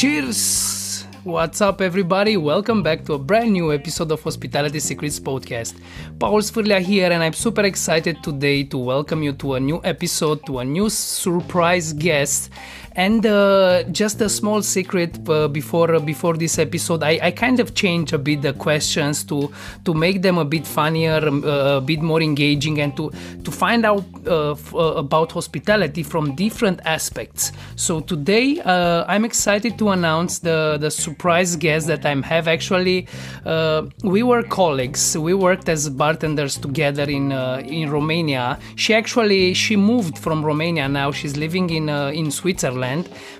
Cheers! What's up, everybody? Welcome back to a brand new episode of Hospitality Secrets Podcast. Paul Sfirlia here, and I'm super excited today to welcome you to a new episode, to a new surprise guest. And uh, just a small secret uh, before uh, before this episode, I, I kind of changed a bit the questions to to make them a bit funnier, um, uh, a bit more engaging, and to to find out uh, f- uh, about hospitality from different aspects. So today, I'm excited to announce the the surprise guest that I have. Actually, we were colleagues. We worked as bartenders together in in Romania. She actually she moved from Romania now. She's living in in Switzerland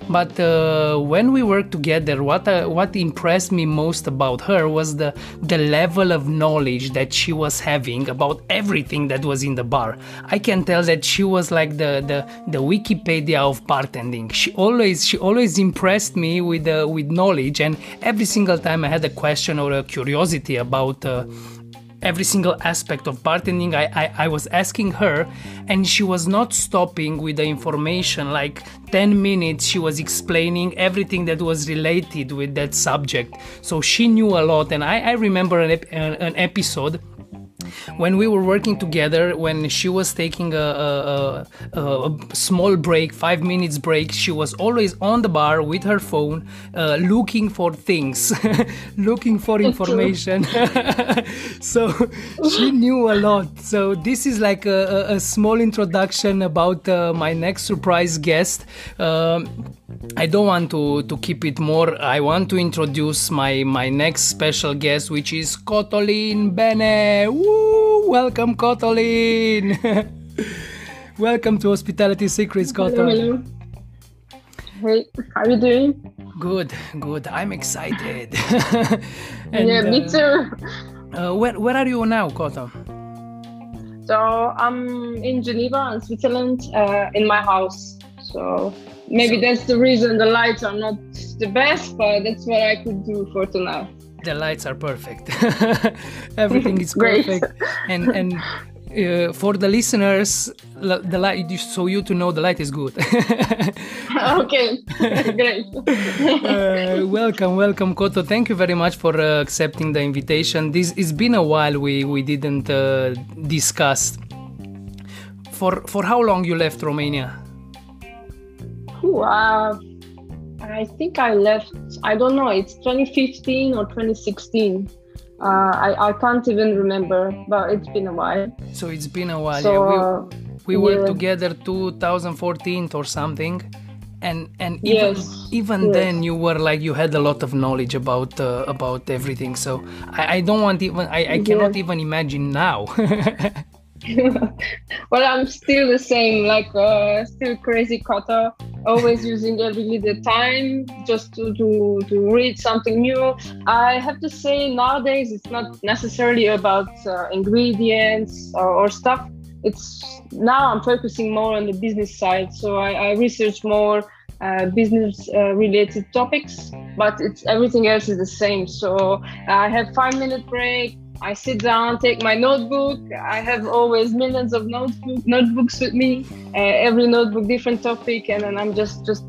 but uh, when we worked together, what uh, what impressed me most about her was the the level of knowledge that she was having about everything that was in the bar. I can tell that she was like the the, the Wikipedia of bartending. She always she always impressed me with uh, with knowledge, and every single time I had a question or a curiosity about uh, every single aspect of bartending. I, I, I, was asking her and she was not stopping with the information. Like 10 minutes she was explaining everything that was related with that subject. So she knew a lot and i, I remember an, an episode when we were working together when she was taking a, a, a, a, small break five minutes break she was always on the bar with her phone uh, looking for things looking for information. So she knew a lot. So this is like a, small introduction about uh, my next surprise guest. Um, I don't want to, to keep it more. I want to introduce my, my next special guest, which is Katalin Bene. Woo! Welcome, Katalin. Welcome to Hospitality Secrets, Katalin. Hey, how are you doing? Good, good. I'm excited. and, yeah, me uh, too. Uh, where, where are you now, Koto? So I'm in Geneva, in Switzerland, uh, in my house. So maybe so, that's the reason the lights are not the best, but that's what I could do for tonight. The lights are perfect. Everything is perfect, and and uh, for the listeners, the light so you to know the light is good. okay, great. uh, welcome, welcome, Koto. Thank you very much for uh, accepting the invitation. This it's been a while we we didn't uh, discuss. For for how long you left Romania? Uh, I think I left, I don't know, it's 2015 or 2016. Uh, I, I can't even remember, but it's been a while. So it's been a while. So, yeah. We, we yeah. were together 2014 or something. And and even yes. even yes. then you were like you had a lot of knowledge about uh, about everything. So I, I don't want even I, I cannot yeah. even imagine now. well, I'm still the same, like uh, still crazy cutter, always using every little time just to, to, to read something new. I have to say, nowadays it's not necessarily about uh, ingredients or, or, stuff. It's now I'm focusing more on the business side, so I, I research more uh, business uh, related topics, but it's everything else is the same. So I have five minute break I sit down, take my notebook. I have always millions of notebook, notebooks with me. Uh, every notebook, different topic, and then I'm just just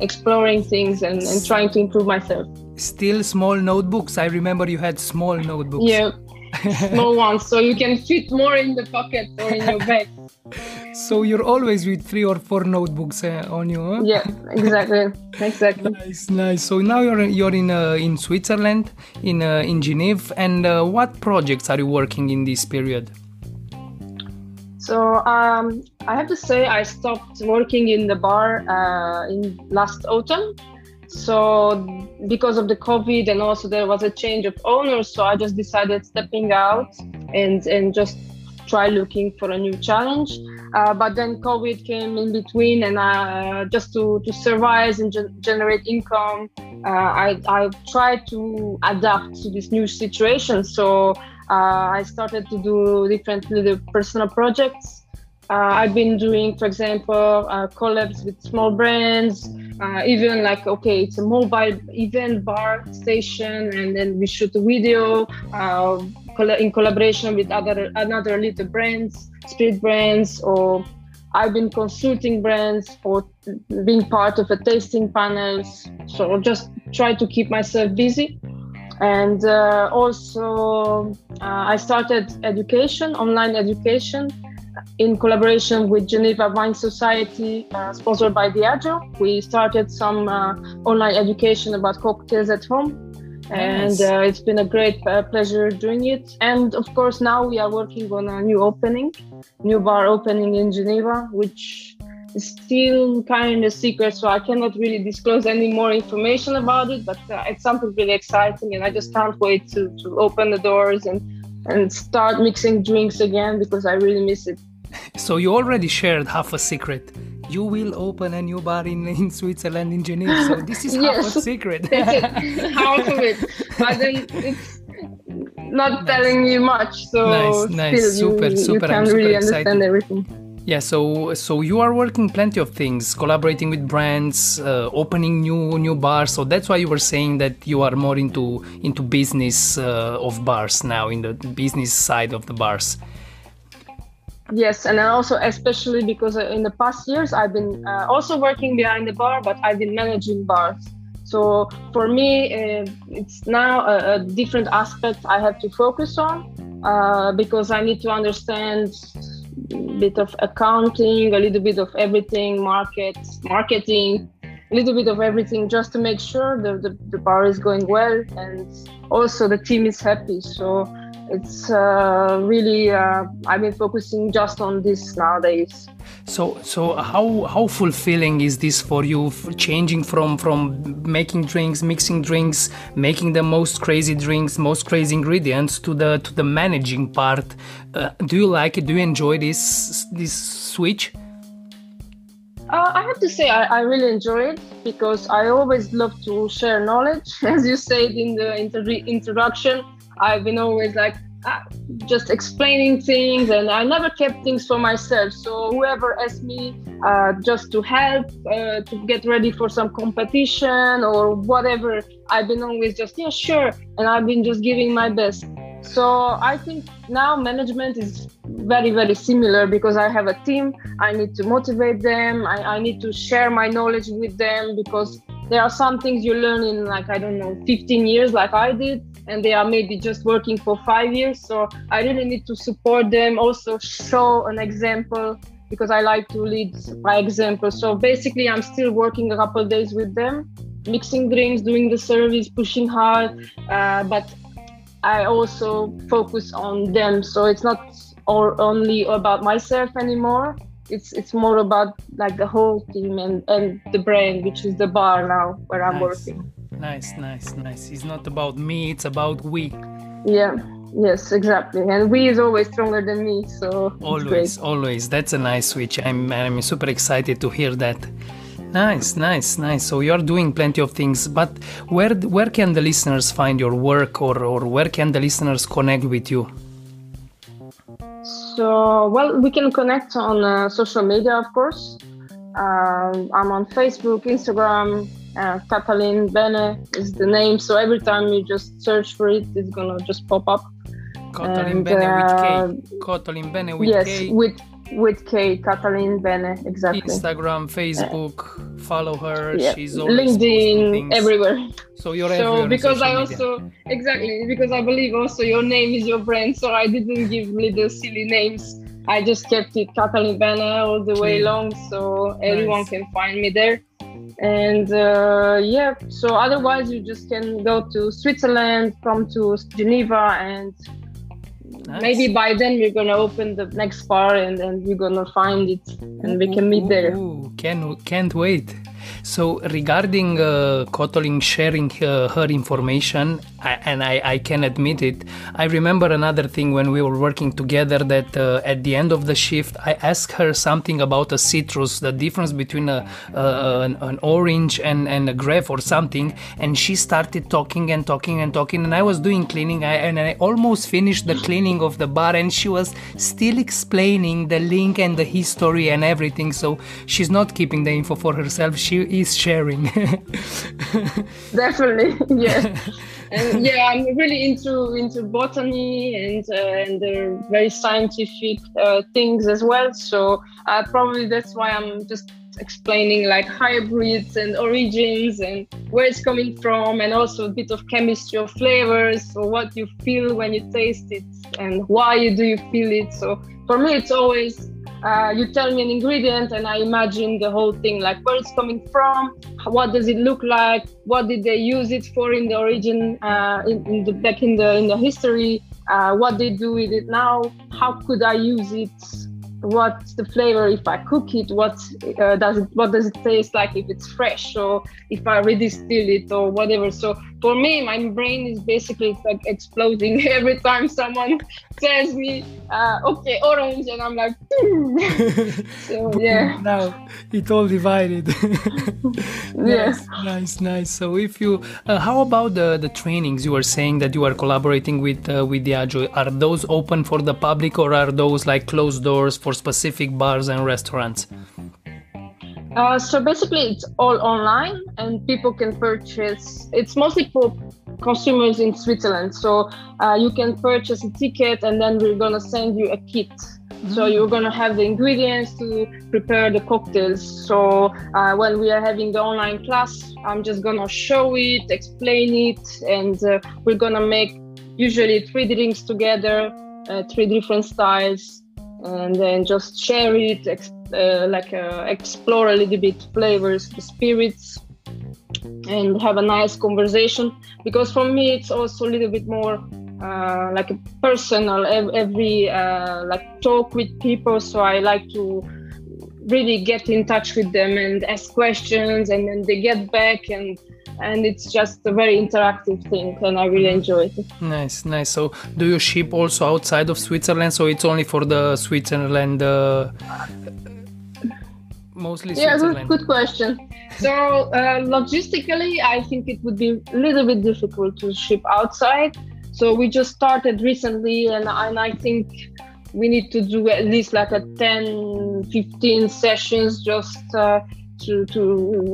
exploring things and, and trying to improve myself. Still small notebooks. I remember you had small notebooks. Yeah, small ones, so you can fit more in the pocket or in your bag. So you're always with three or four notebooks uh, on you, huh? Yeah, exactly, exactly. nice, nice. So now you're you're in uh, in Switzerland, in uh, in Geneva, and uh, what projects are you working in this period? So um, I have to say I stopped working in the bar uh, in last autumn. So because of the COVID and also there was a change of owners, so I just decided stepping out and and just try looking for a new challenge. Uh, but then COVID came in between, and uh, just to, to survive and ge- generate income, uh, I, I tried to adapt to this new situation. So uh, I started to do different little personal projects. Uh, I've been doing, for example, uh, collabs with small brands, even like, okay, it's a mobile event bar station, and then we shoot a video in collaboration with other another little brands, street brands, or I've been consulting brands for being part of a tasting panels. So just try to keep myself busy. And uh, also, uh, I started education, online education, in collaboration with Geneva Wine Society, uh, sponsored by Diageo. We started some uh, online education about cocktails at home. And uh, it's been a great uh, pleasure doing it. And of course now we are working on a new opening new bar opening in geneva which is still kind of secret so i cannot really disclose any more information about it but uh, it's something really exciting and i just can't wait to, to open the doors and and start mixing drinks again because i really miss it so you already shared half a secret you will open a new bar in, in Switzerland in Geneva. So this is yes, half a secret. half of it. But then it's not nice. telling you much. So nice, nice, super, you, super. You can I'm really understand everything. Yeah, so so you are working plenty of things, collaborating with brands, uh, opening new new bars. So that's why you were saying that you are more into into business uh, of bars now, in the business side of the bars. Yes, and also especially because uh, in the past years I've been uh, also working behind the bar, but I've been managing bars. So for me, uh, it's now a, a, different aspect I have to focus on uh, because I need to understand a bit of accounting, a little bit of everything, market, marketing, a little bit of everything, just to make sure the, the, the bar is going well and also the team is happy. So it's uh, really uh, I've been focusing just on this nowadays. So, so how how fulfilling is this for you? Changing from from making drinks, mixing drinks, making the most crazy drinks, most crazy ingredients to the to the managing part. Uh, do you like it? Do you enjoy this this switch? Uh, I have to say I, I, really enjoy it because I always love to share knowledge, as you said in the inter- introduction I've been always like uh, just explaining things, and I never kept things for myself. So whoever asked me uh, just to help uh, to get ready for some competition or whatever, I've been always just yeah sure, and I've been just giving my best. So I think now management is very very similar because I have a team. I need to motivate them. I, I need to share my knowledge with them because there are some things you learn in like I don't know 15 years like I did and they are maybe just working for five years. So I really need to support them, also show an example because I like to lead by example. So basically, I'm still working a couple days with them, mixing drinks, doing the service, pushing hard, uh, but I also focus on them. So it's not or only about myself anymore. It's it's more about like the whole team and, and the brand, which is the bar now where I'm nice. working. Nice, nice, nice. It's not about me, it's about we. Yeah. Yes, exactly. And we is always stronger than me, so always, always. That's a nice switch. I'm I'm super excited to hear that. Nice, nice, nice. So you're doing plenty of things, but where where can the listeners find your work, or or where can the listeners connect with you? So well, we can connect on uh, social media, of course. Um, I'm on Facebook, Instagram, uh, Katalin Bene is the name. So every time you just search for it, it's gonna just pop up. Katalin Bene uh, with K. Uh, Katalin Bene with yes, K. Yes, with with K. Katalin Bene, exactly. Instagram, Facebook, uh, follow her. Yeah. She's always LinkedIn, everywhere. So you're so because I media. also exactly because I believe also your name is your brand, so I didn't give little silly names. I just kept it Katalin Bene all the way long, so everyone nice. can find me there and uh, yeah so otherwise you just can go to switzerland come to geneva and nice. maybe by then we're gonna open the next bar and then we're gonna find it and we can meet there Ooh, can can't wait so regarding uh, sharing uh, her information, I, and I, I, can admit it, I remember another thing when we were working together that uh, at the end of the shift, I asked her something about a citrus, the difference between a, an, an, orange and, and a grape or something, and she started talking and talking and talking, and I was doing cleaning, I, and I almost finished the cleaning of the bar, and she was still explaining the link and the history and everything. So she's not keeping the info for herself. She she is sharing. Definitely, yeah. and yeah, I'm really into into botany and uh, and the very scientific uh, things as well. So uh, probably that's why I'm just explaining like hybrids and origins and where it's coming from and also a bit of chemistry of flavors so what you feel when you taste it and why do you feel it so for me it's always uh, you tell me an ingredient and i imagine the whole thing like where it's coming from what does it look like what did they use it for in the origin uh, in, in, the back in the in the history uh, what they do with it now how could i use it what's the flavor if I cook it? What uh, does it? What does it taste like if it's fresh or if I redistill it or whatever? So for me, my brain is basically like exploding every time someone tells me, uh, "Okay, orange," and I'm like, so yeah. Now it all divided. yes. Nice, nice, nice. So if you, uh, how about the the trainings? You were saying that you are collaborating with uh, with Diageo. Are those open for the public or are those like closed doors for specific bars and restaurants? Uh, so basically, it's all online, and people can purchase. It's mostly for consumers in Switzerland. So uh, you can purchase a ticket, and then we're gonna send you a kit. Mm-hmm. So you're gonna have the ingredients to prepare the cocktails. So uh, when we are having the online class, I'm just gonna show it, explain it, and uh, we're gonna make usually three drinks together, uh, three different styles, and then just share it, uh, like uh, explore a little bit flavors, spirits, and have a nice conversation. Because for me, it's also a little bit more uh, like a personal, every uh, like talk with people. So I like to really get in touch with them and ask questions, and then they get back and and it's just a very interactive thing and i really enjoy it nice nice so do you ship also outside of switzerland so it's only for the switzerland uh, mostly yeah good, good question so uh, logistically i think it would be a little bit difficult to ship outside so we just started recently and, and i think we need to do at least like a 10 15 sessions just uh, to, to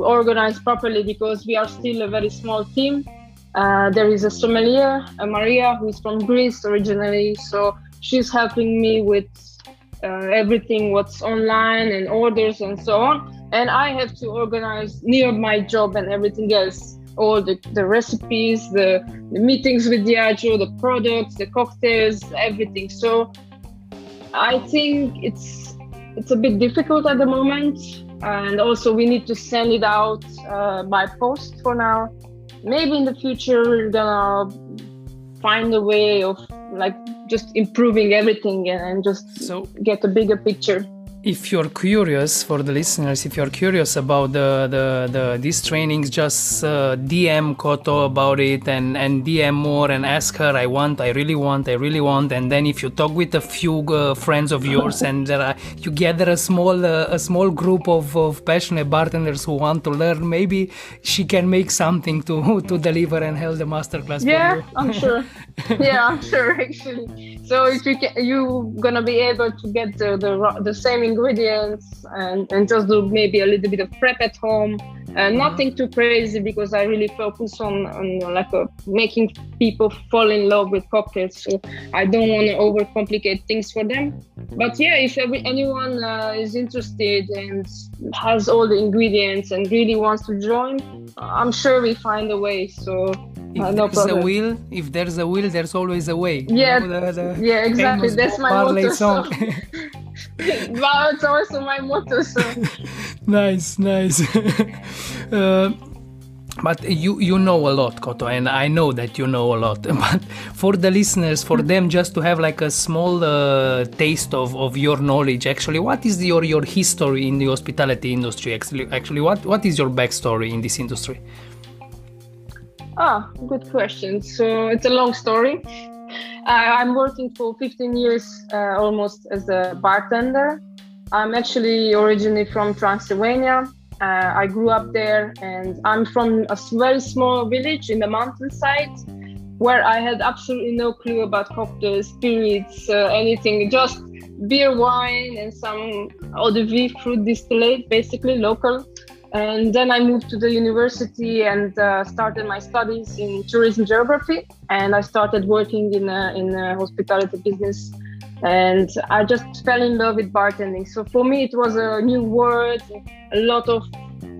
organize properly because we are still a very small team. Uh, there is a sommelier, uh, Maria, who is from Greece originally. So she's helping me with everything what's online and orders and so on. And I have to organize near my job and everything else all the, the recipes, the, the meetings with Diageo, the products, the cocktails, everything. So I think it's it's a bit difficult at the moment and also we need to send it out uh, by post for now maybe in the future we're gonna find a way of like just improving everything and just so get a bigger picture if you're curious for the listeners if you're curious about the the, the these trainings just uh, dm koto about it and and dm more and ask her i want i really want i really want. And then if you talk with a few uh, friends of yours and uh, you gather a small uh, a small group of, of passionate bartenders who want to learn maybe she can make something to to deliver and hold the masterclass yeah i'm sure. Yeah i'm sure actually so if you can you gonna be able to get the the, the same ingredients and, and just do maybe a little bit of prep at home. Uh, nothing too crazy because I really focus on, on like a, uh, making people fall in love with cocktails. So I don't want to overcomplicate things for them. But yeah, if every, anyone uh, is interested and has all the ingredients and really wants to join, I'm sure we find a way. So if uh, no there's problem. a will, if there's a will, there's always a way. Yeah, you know, the, the yeah, exactly. That's my motto. Song. So. wow, it's also my motto. So. nice, nice. uh, but you you know a lot koto and i know that you know a lot but for the listeners for them just to have like a small uh, taste of, of your knowledge actually what is your your history in the hospitality industry actually actually what what is your backstory in this industry ah good question so it's a long story I'm working for 15 years uh, almost as a bartender. I'm actually originally from Transylvania. Uh, I grew up there and I'm from a very small village in the mountainside where I had absolutely no clue about cocktails, spirits, uh, anything, just beer, wine, and some eau de vie fruit distillate, basically local. And then I moved to the university and uh, started my studies in tourism geography. And I started working in a, in a hospitality business. And I just fell in love with bartending. So for me, it was a new world, a lot of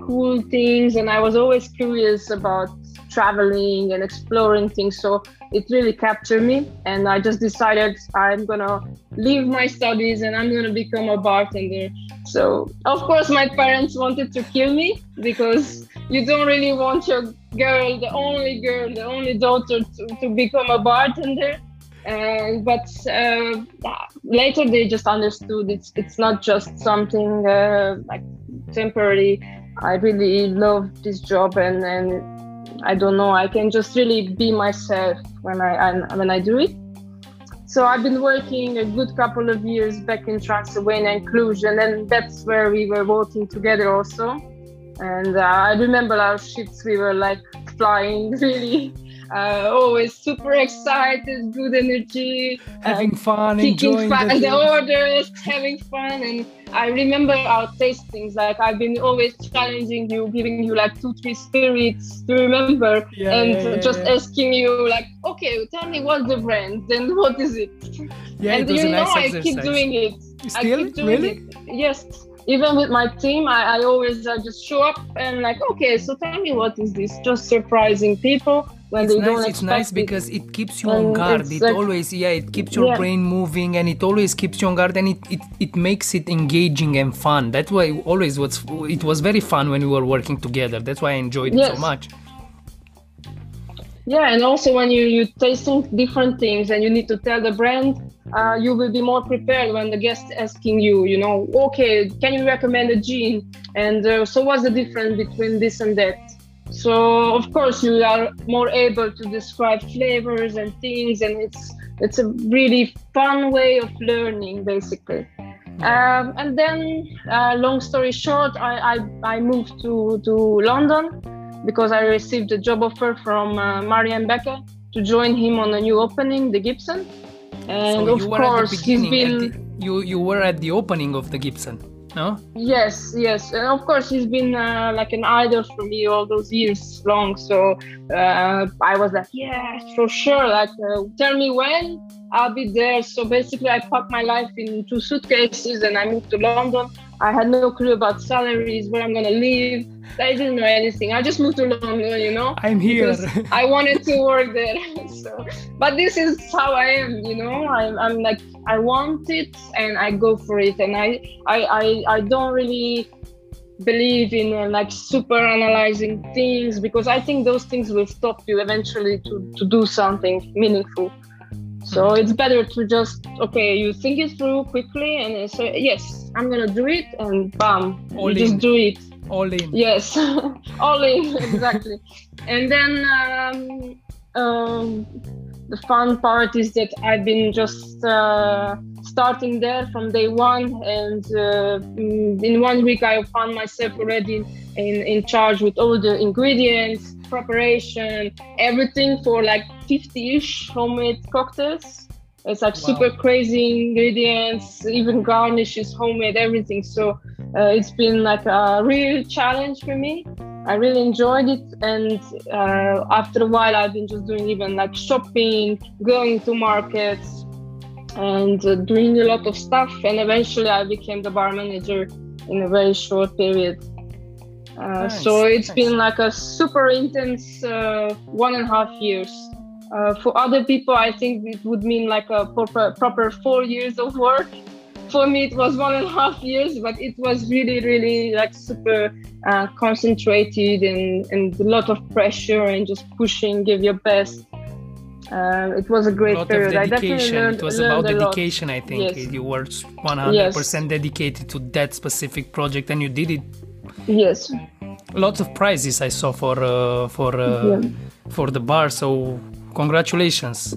cool things. And I was always curious about traveling and exploring things. So it really captured me. And I just decided I'm going to leave my studies and I'm going to become a bartender. So, of course, my parents wanted to kill me because you don't really want your girl, the only girl, the only daughter, to, to become a bartender. Uh, but uh, later they just understood it's it's not just something uh, like temporary. I really love this job and, and I don't know. I can just really be myself when I, when I do it. So I've been working a good couple of years back in Transylvania inclusion, and that's where we were working together also. And uh, I remember our shifts, we were like flying really uh, always super excited, good energy, having uh, fun, enjoying fun, the, the orders, having fun. And I remember our tastings. Like I've been always challenging you, giving you like two, three spirits to remember, yeah, and yeah, yeah, just asking you like, okay, tell me what's the brand and what is it. Yeah, and it you know, nice I exercise. keep doing it. Still, I keep doing really? It. Yes even with my team, I, I always uh, just show up and like, okay, so tell me what is this? Just surprising people when it's nice, It's nice because it keeps you on guard. It like, always, yeah, it keeps your yeah. brain moving and it always keeps you on guard and it, it, it makes it engaging and fun. That's why always was it was very fun when we were working together. That's why I enjoyed yes. it so much. Yeah, and also when you you tasting different things and you need to tell the brand, uh, you will be more prepared when the guest asking you, you know, okay, can you recommend a gin? And uh, so what's the difference between this and that? So of course you are more able to describe flavors and things, and it's it's a really fun way of learning basically. Um, and then, uh, long story short, I, I, I moved to, to London because I received a job offer from uh, Marian Beke to join him on a new opening, the Gibson. And so of course, he's been. The, you you were at the opening of the Gibson, no? Yes, yes, and of course he's been uh, like an idol for me all those years long. So uh, I was like, yeah, for sure. Like, uh, tell me when I'll be there. So basically, I packed my life in two suitcases and I moved to London. I had no clue about salaries, where I'm gonna live. I didn't know anything. I just moved to London, you know. I'm here. I wanted to work there. so, but this is how I am, you know. I'm, I'm like I want it and I go for it, and I I I, I don't really believe in uh, like super analyzing things because I think those things will stop you eventually to to do something meaningful. So it's better to just okay, you think it through quickly and say yes, I'm gonna do it, and bam, All you in. just do it. All in. Yes all in exactly. And then um, um, the fun part is that i've been just uh, starting there from day one and uh, in one week i found myself already in, in charge with all the ingredients preparation everything for like 50ish homemade cocktails it's like wow. super crazy ingredients, even garnishes, homemade, everything. So uh, it's been like a real challenge for me. I really enjoyed it, and uh, after a while, I've been just doing even like shopping, going to markets, and uh, doing a lot of stuff. And eventually, I became the bar manager in a very short period. Uh, nice, so it's nice. been like a super intense uh, one and a half years. Uh, for other people, I think it would mean like a proper, proper four years of work. For me, it was one and a half years, but it was really, really like super uh, concentrated and, and a lot of pressure and just pushing, give your best. Uh, it was a great a period. Of dedication. Learned, it was about dedication, lot. I think. Yes. You were 100% yes. dedicated to that specific project and you did it. Yes. Lots of prizes I saw for uh, for uh, yeah. for the bar. So Congratulations.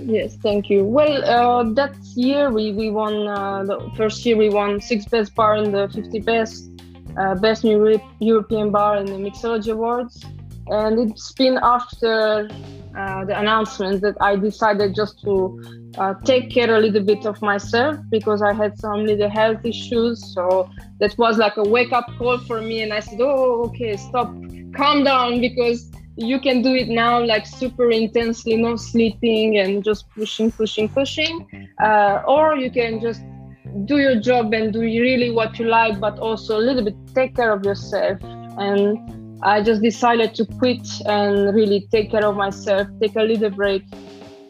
Yes, thank you. Well, uh, that year we, we won, uh, the first year we won six best bar in the 50 best, uh, best new European bar in the Mixology Awards. and it's been after uh, the announcement that I decided just to uh, take care a little bit of myself because I had some little health issues. So that was like a wake up call for me. And I said, Oh, okay, stop, calm down because you can do it now like super intensely, no sleeping and just pushing, pushing, pushing. Uh, or you can just do your job and do really what you like, but also a little bit take care of yourself. And I just decided to quit and really take care of myself, take a little break.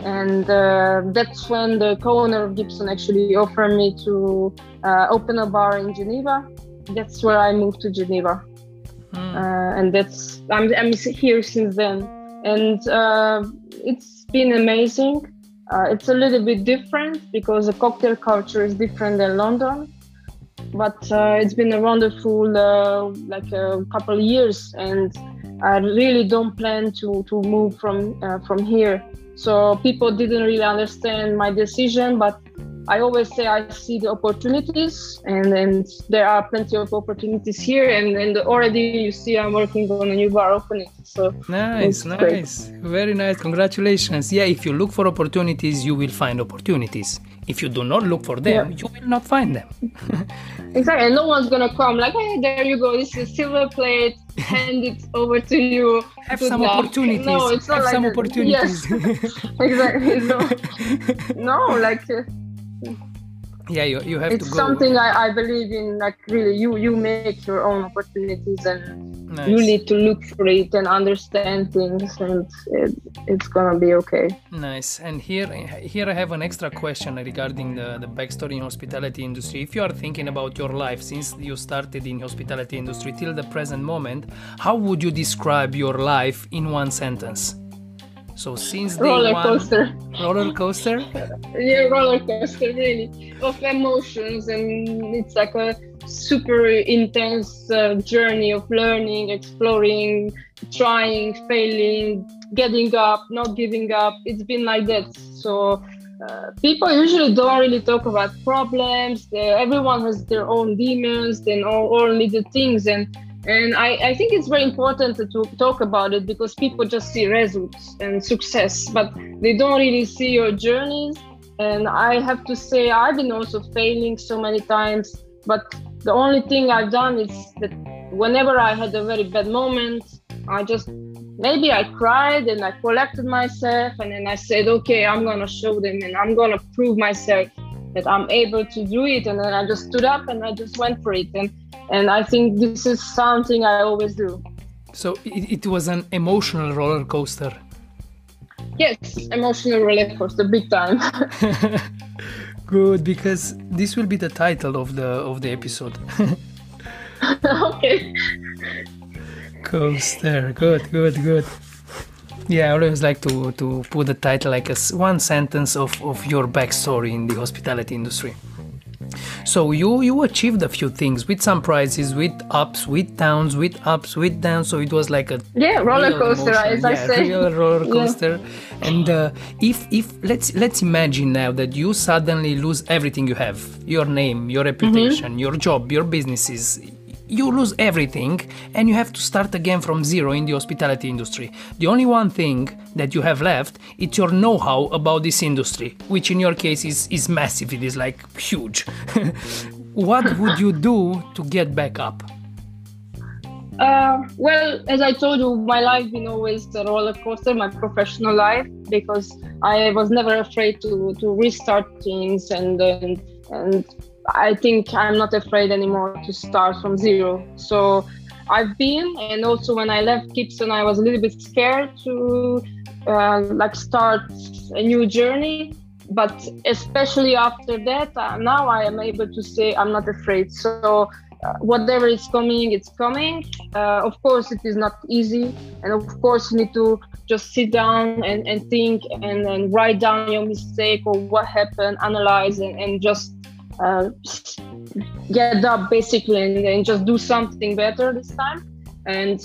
And uh, that's when the co-owner of Gibson actually offered me to uh, open a bar in Geneva. That's where I moved to Geneva. Mm. Uh, and that's I'm, I'm here since then. And uh, it's been amazing. Uh, it's a little bit different because the cocktail culture is different than london. But uh, it's been a wonderful uh, like a couple years and i really don't plan to to move from uh, from here. So people didn't really understand my decision but I always say I see the opportunities, and, and there are plenty of opportunities here. And, and already you see I'm working on a new bar opening. So nice, nice, great. very nice. Congratulations. Yeah, if you look for opportunities, you will find opportunities. If you do not look for them, yeah. you will not find them. exactly, and no one's gonna come like, hey, there you go. This is silver plate. Hand it over to you. Have some luck. opportunities. No, it's not Have like some that. opportunities. Yes, exactly. No, no, like. Uh, yeah you, you have it's to go. something I, I believe in like really you you make your own opportunities and nice. you need to look for it and understand things and it, it's gonna be okay nice and here here i have an extra question regarding the, the backstory in hospitality industry if you are thinking about your life since you started in hospitality industry till the present moment how would you describe your life in one sentence so since day roller one, coaster, roller coaster, yeah, roller coaster, really of emotions, and it's like a super intense uh, journey of learning, exploring, trying, failing, getting up, not giving up. It's been like that. So uh, people usually don't really talk about problems. everyone has their own demons and all, all little things, and and I, I think it's very important to, talk about it because people just see results and success, but they don't really see your journeys. And I have to say, I've been also failing so many times, but the only thing I've done is that whenever I had a very bad moment, I just maybe I cried and I collected myself and then I said, okay, I'm gonna show them and I'm gonna prove myself that I'm able to do it. And then I just stood up and I just went for it. And and I think this is something I always do. So it, it was an emotional roller coaster. Yes, emotional roller coaster, big time. Good, because this will be the title of the of the episode. okay. Coaster, good, good, good. Yeah, I always like to to put the title like a one sentence of of your backstory in the hospitality industry. So you you achieved a few things with some prizes, with ups, with downs, with ups, with downs. So it was like a yeah roller coaster, as yeah, I say, real roller coaster. Yeah. And uh, if if let's let's imagine now that you suddenly lose everything you have, your name, your reputation, mm-hmm. your job, your businesses, you lose everything and you have to start again from zero in the hospitality industry. The only one thing that you have left is your know-how about this industry, which in your case is, is massive, it is like huge. what would you do to get back up? Uh, well, as I told you, my life been always a roller coaster, my professional life, because I was never afraid to, to restart things and, and, and I think I'm not afraid anymore to start from zero. So I've been, and also when I left Gibson, I was a little bit scared to uh, like start a new journey. But especially after that, uh, now I am able to say I'm not afraid. So uh, whatever is coming, it's coming. Uh, of course, it is not easy, and of course, you need to just sit down and, and think and, and write down your mistake or what happened, analyze, and, and just uh, get up basically and, and, just do something better this time. And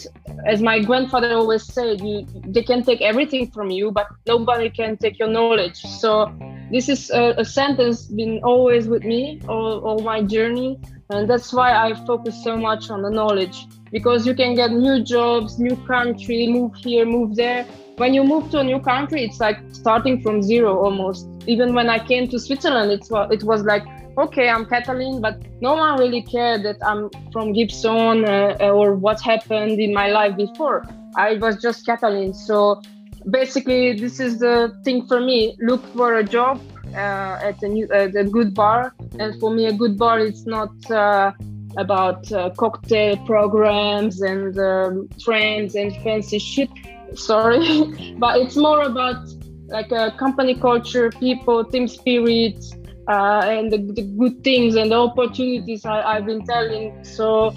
as my grandfather always said, you, they can take everything from you, but nobody can take your knowledge. So this is a, a sentence been always with me all, all my journey. and that's why i focus so much on the knowledge because you can get new jobs new country move here move there when you move to a new country it's like starting from zero almost even when i came to switzerland it's it was like okay i'm Katalin but no one really cared that i'm from gibson uh, or what happened in my life before. I was just Katalin so basically this is the thing for me. Look for a job uh, at a new at a good bar. And for me a good bar is not uh, about uh, cocktail programs and um, trends and fancy shit. Sorry. But it's more about like a company culture people team spirit uh, and the, the, good things and the opportunities I, have been telling. So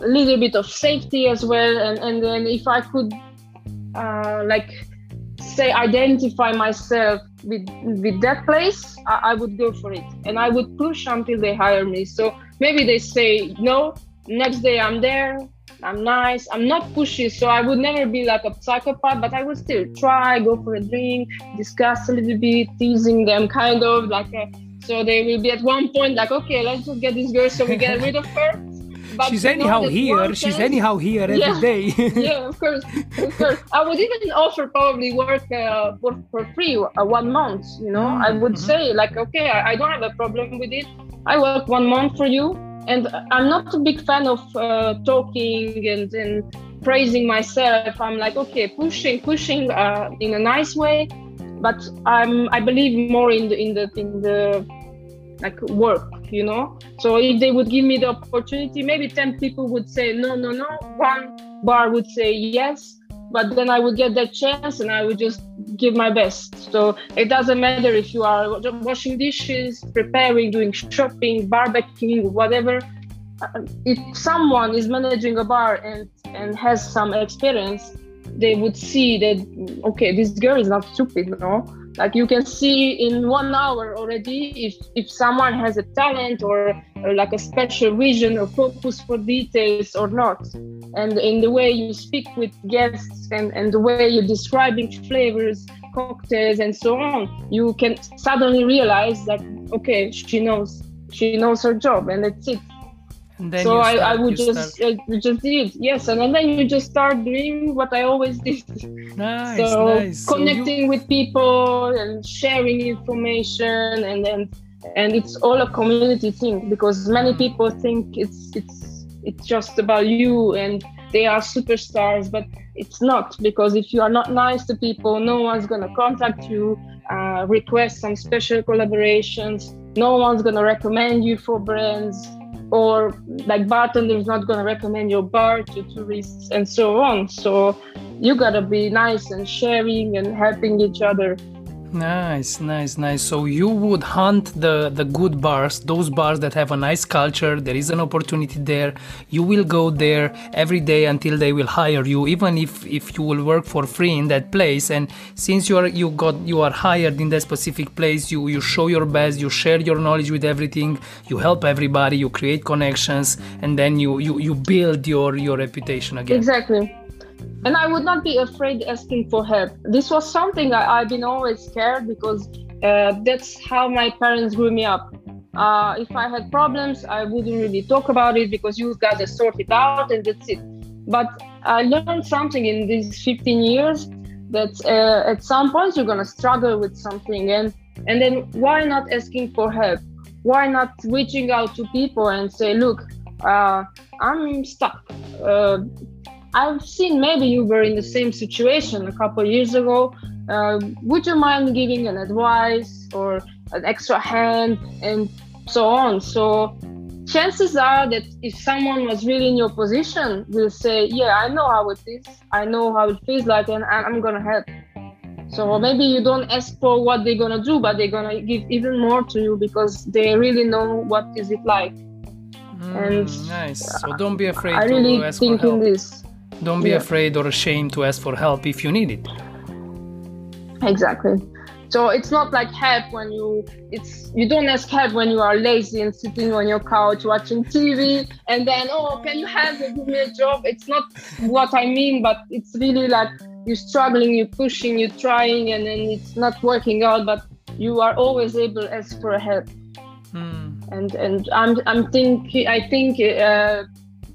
a little bit of safety as well. And, and then if i could uh, like say identify myself with with that place I, I, would go for it. And i would push until they hire me. So maybe they say no next day i'm there i'm nice. I'm not pushy so i would never be like a psychopath but i would still try go for a drink discuss a little bit teasing them kind of like a, so they will be at one point like okay let's just get this girl so we get rid of her but she's anyhow here. She's anyhow here every yeah, day. yeah, of course, of course. I would even offer probably work uh, for, for free uh, one month. You know, mm-hmm. I would mm-hmm. say like, okay, I, I, don't have a problem with it. I work one month for you, and I'm not a big fan of uh, talking and and praising myself. I'm like, okay, pushing, pushing uh, in a nice way, but I'm I believe more in the in the in the like work you know? So if they would give me the opportunity maybe 10 people would say no no no. One bar would say yes but then i would get that chance and i would just give my best. So it doesn't matter if you are washing dishes preparing doing shopping barbecuing whatever. Uh, if someone is managing a bar and and has some experience they would see that okay this girl is not stupid no like you can see in one hour already if if someone has a talent or, or, like a special vision or focus for details or not. And in the way you speak with guests and and the way you're describing flavors cocktails and so on you can suddenly realize that okay she knows she knows her job and that's it so I, I would just start... I just did yes and, then you just start doing what I always did. Nice, so nice. connecting so you... with people and sharing information and then and it's all a community thing because many people think it's it's it's just about you and they are superstars but it's not because if you are not nice to people no one's gonna contact you uh, request some special collaborations no one's gonna recommend you for brands or like bartender is not going to recommend your bar to tourists and so on. So you got to be nice and sharing and helping each other Nice, nice, nice. So you would hunt the the good bars, those bars that have a nice culture. There is an opportunity there. You will go there every day until they will hire you, even if if you will work for free in that place. And since you are you got you are hired in that specific place, you you show your best, you share your knowledge with everything, you help everybody, you create connections, and then you you you build your your reputation again. Exactly and I would not be afraid asking for help. This was something I, have been always scared because uh, that's how my parents grew me up. Uh, if I had problems, I wouldn't really talk about it because you gotta sort it out and that's it. But I learned something in these 15 years that uh, at some point you're gonna struggle with something, and and then why not asking for help? Why not reaching out to people and say, look, uh, I'm stuck uh, I've seen maybe you were in the same situation a couple years ago. Uh, would you mind giving an advice or an extra hand and so on? So chances are that if someone was really in your position, will say, "Yeah, I know how it is. I know how it feels like, and I'm gonna help." So maybe you don't ask for what they're gonna do, but they're gonna give even more to you because they really know what is it like. Mm, and nice. So don't be afraid I really to ask think for help. in this. Don't be yeah. afraid or ashamed to ask for help if you need it. Exactly. So it's not like help when you it's you don't ask help when you are lazy and sitting on your couch watching TV and then oh can you help me give me a job? It's not what I mean, but it's really like you're struggling, you're pushing, you're trying, and then it's not working out, but you are always able to ask for help. Hmm. and and i'm i'm thinking i think uh,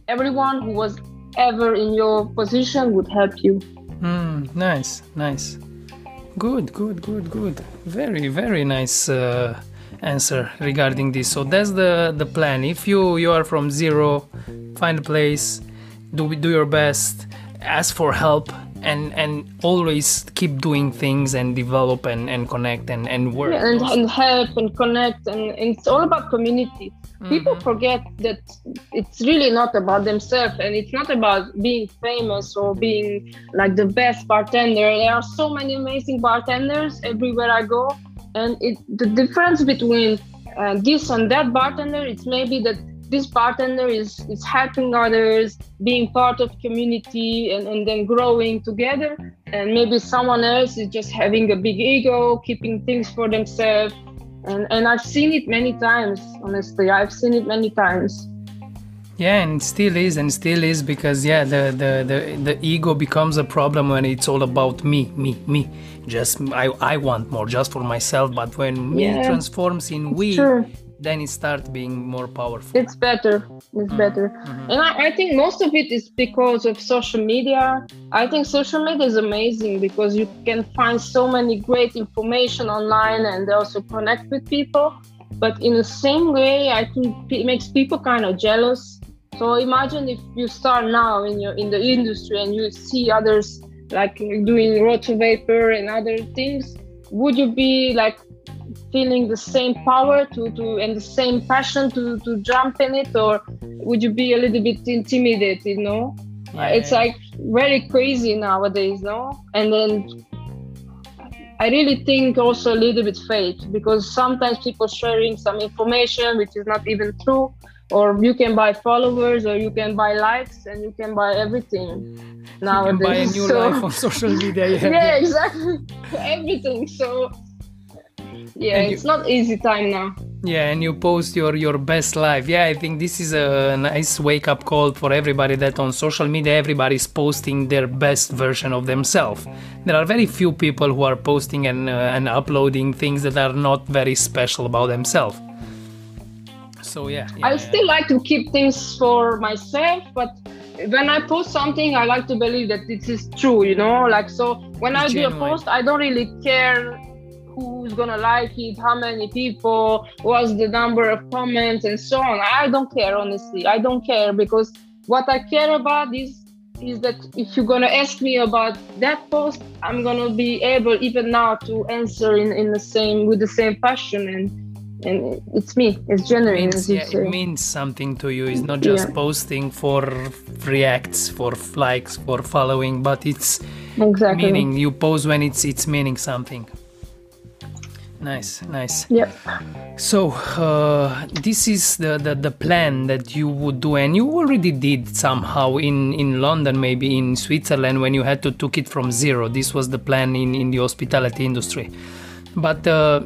everyone who was ever in your position would help you. Mm, nice nice. Good good good good. Very very nice uh, answer regarding this. So that's the the plan. If you you are from zero find a place do do your best ask for help and and always keep doing things and develop and, and connect and, and work. Yeah, and, and help and connect and, and it's all about community mm-hmm. people forget that it's really not about themselves and it's not about being famous or being like the best bartender. There are so many amazing bartenders everywhere i go and it the difference between uh, this and that bartender it's maybe that this bartender is is helping others being part of community and, and then growing together. And maybe someone else is just having a big ego keeping things for themselves and and i've seen it many times honestly. I've seen it many times. Yeah and still is and still is because yeah the, the the the ego becomes a problem when it's all about me me me. Just i i want more just for myself but when me transforms in we true then it starts being more powerful. It's better. It's mm-hmm. better. Mm-hmm. and I, I, think most of it is because of social media. I think social media is amazing because you can find so many great information online and also connect with people. But in the same way i think it makes people kind of jealous. So imagine if you start now in your in the industry and you see others like doing Rotavapor and other things would you be like feeling the same power to, to and the same passion to, to jump in it or would you be a little bit intimidated you know? Yeah. it's like very crazy nowadays no? And then i really think also a little bit fake because sometimes people sharing some information which is not even true or you can buy followers or you can buy likes and you can buy everything nowadays you can buy a new so, life on social media yeah, yeah exactly. Everything so yeah and it's you, not easy time now yeah and you post your your best life yeah i think this is a nice wake up call for everybody that on social media everybody's posting their best version of themselves there are very few people who are posting and uh, and uploading things that are not very special about themselves so yeah, yeah i yeah. still like to keep things for myself but when I post something, I like to believe that this is true, you know. Like so, when it's I genuine. do a post, I don't really care who's gonna like it, how many people, what's the number of comments, and so on. I don't care, honestly. I don't care because what I care about is is that if you're gonna ask me about that post, I'm gonna be able even now to answer in, in the same with the same passion and and it's me. It's genuine. It means, yeah, it means something to you. It's not just yeah. posting for reacts, for likes, for following, but it's exactly. meaning you post when it's it's meaning something nice nice. Yep. So uh, this is the, the the plan that you would do and you already did somehow in in london maybe in switzerland when you had to took it from zero. This was the plan in in the hospitality industry. But uh,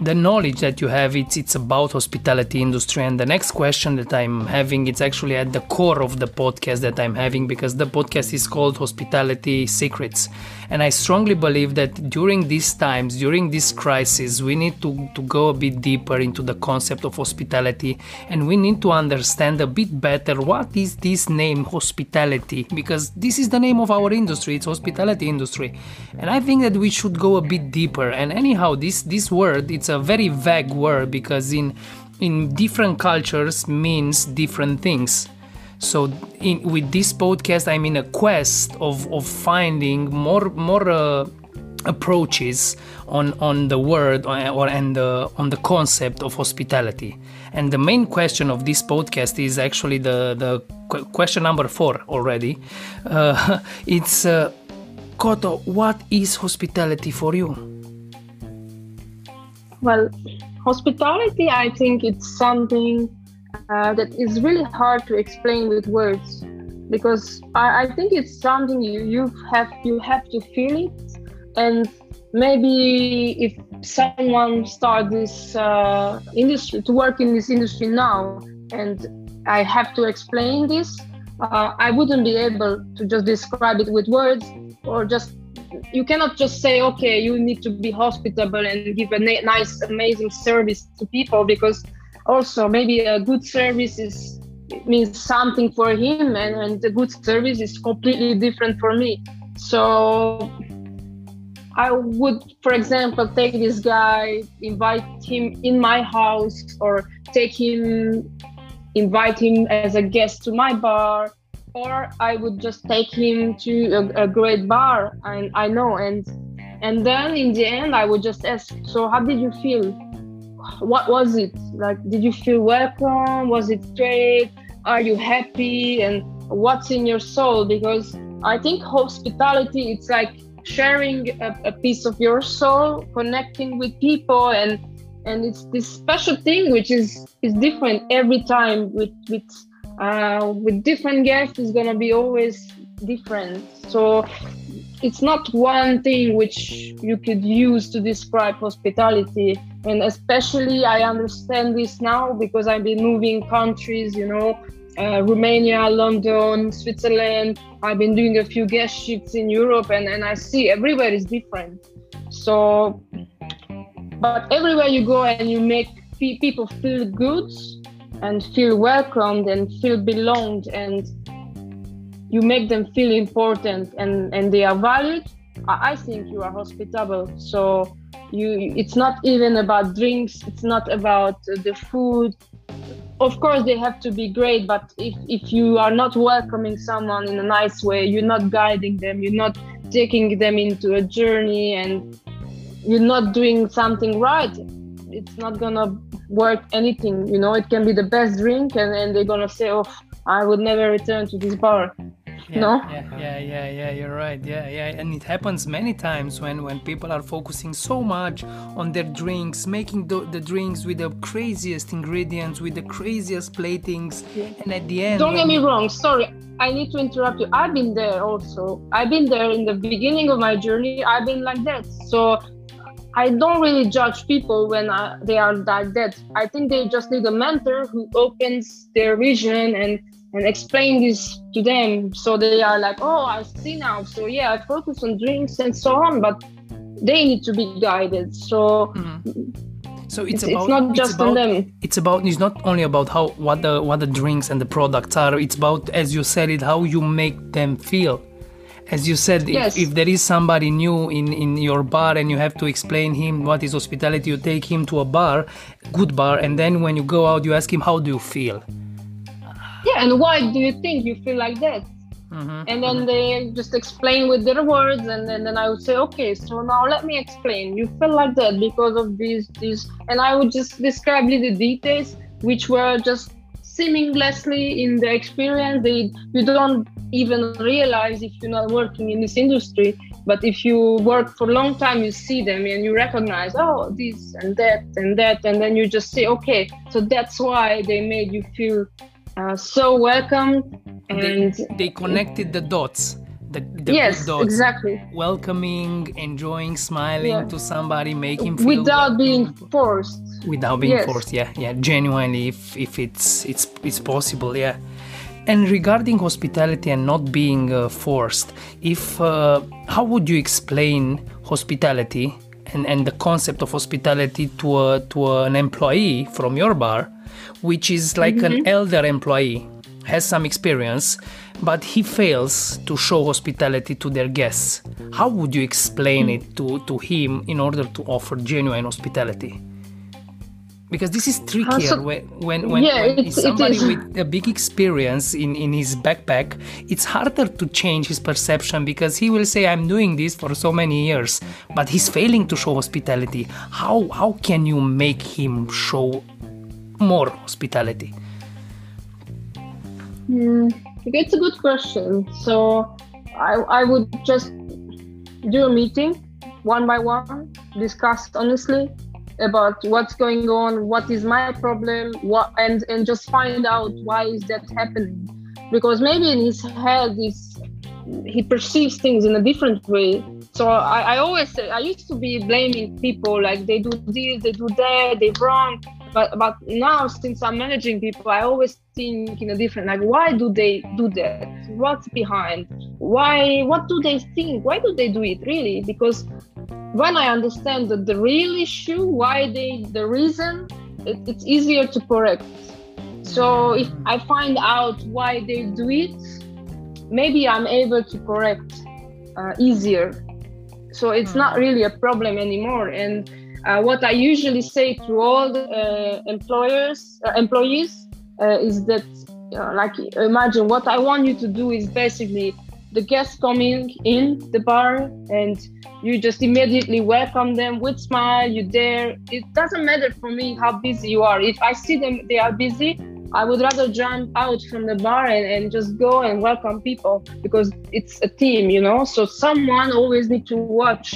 the knowledge that you have it's it's about hospitality industry. And the next question that i'm having it's actually at the core of the podcast that i'm having because the podcast is called hospitality secrets and i strongly believe that during these times during this crisis we need to, to go a bit deeper into the concept of hospitality. And we need to understand a bit better what is this name hospitality. Because this is the name of our industry. It's hospitality industry. And i think that we should go a bit deeper. And anyhow this this word it's a very vague word because in in different cultures means different things. So in with this podcast, I'm in a quest of, of finding more more uh, approaches on on the word or, or and the, on the concept of hospitality. And the main question of this podcast is actually the the question number four already. Uh, it's uh, Koto, what is hospitality for you? Well, hospitality, I think it's something uh, that is really hard to explain with words because I, I think it's something you, you have you have to feel it. And maybe if someone start this uh, industry to work in this industry now and I have to explain this, uh, I wouldn't be able to just describe it with words or just you cannot just say okay you need to be hospitable and give a na- nice amazing service to people because also maybe a good service is means something for him and, and the good service is completely different for me. So i would for example take this guy invite him in my house or take him invite him as a guest to my bar or i would just take him to a, a great bar and i know and and then in the end i would just ask so how did you feel what was it? Like did you feel welcome? Was it great? Are you happy? And what's in your soul? Because i think hospitality it's like sharing a, a piece of your soul connecting with people and and it's this special thing which is is different every time with with uh, with different guests is gonna be always different. So it's not one thing which you could use to describe hospitality. And especially i understand this now because i've been moving countries you know uh, romania london switzerland. I've been doing a few guest shifts in europe and, and i see everywhere is different. So but everywhere you go and you make people feel good and feel welcomed and feel belonged and you make them feel important and and they are valued i think you are hospitable. So you it's not even about drinks it's not about the food. Of course they have to be great but if, if you are not welcoming someone in a nice way you're not guiding them you're not taking them into a journey and you're not doing something right it's not gonna work anything you know? It can be the best drink and, and they're gonna say oh i would never return to this bar yeah, no? yeah yeah yeah yeah you're right. Yeah yeah and it happens many times when when people are focusing so much on their drinks making the, the drinks with the craziest ingredients with the craziest platings yeah. and at the end don't get me wrong sorry i need to interrupt you. I've been there also. I've been there in the beginning of my journey i've been like that. So I don't really judge people when I, they are like that. I think they just need a mentor who opens their vision and and explain this to them. So they are like oh i see now. So yeah i focus on drinks and so on but they need to be guided. So mm-hmm. so it's, it's, about it's not just it's about, on them. it's about it's not only about how what the what the drinks and the products are. It's about as you said it how you make them feel. As you said yes. if, if there is somebody new in in your bar and you have to explain him what is hospitality you take him to a bar good bar and then when you go out you ask him how do you feel yeah and why do you think you feel like that mm-hmm. and then mm-hmm. they just explain with their words and then, then i would say okay so now let me explain you feel like that because of these these and i would just describe the details which were just seamlessly in the experience they you don't even realize if you're not working in this industry but if you work for a long time you see them and you recognize oh this and that and that and then you just say okay so that's why they made you feel uh, so welcome and they, they, connected the dots the, the yes dots. exactly welcoming enjoying smiling yeah. to somebody making feel without being forced without being yes. forced yeah yeah genuinely if, if it's it's it's possible yeah and regarding hospitality and not being uh, forced if uh, how would you explain hospitality and, and the concept of hospitality to a, to an employee from your bar which is like mm-hmm. an elder employee, has some experience, but he fails to show hospitality to their guests. How would you explain it to, to him in order to offer genuine hospitality? Because this is trickier so, when when, when, yeah, when somebody with a big experience in, in his backpack, it's harder to change his perception because he will say, I'm doing this for so many years, but he's failing to show hospitality. How how can you make him show more hospitality? Mm, it's a good question. So I, I would just do a meeting one by one, discuss honestly about what's going on, what is my problem, what and and just find out why is that happening. Because maybe in his head is he perceives things in a different way. So I, I always say I used to be blaming people like they do this, they do that, they're wrong but but now since i'm managing people i always think in a different like why do they do that what's behind why what do they think why do they do it really because when i understand that the real issue why they the reason it, it's easier to correct. So if I find out why they do it, maybe I'm able to correct uh, easier. So it's not Hmm. really a problem anymore. And uh, what I usually say to all the, uh, employers, uh, employees, uh, is that, uh, like, imagine what I want you to do is basically the guests coming in the bar and you just immediately welcome them with smile you there it doesn't matter for me how busy you are. If i see them they are busy i would rather jump out from the bar and, and just go and welcome people because it's a team you know? So someone always need to watch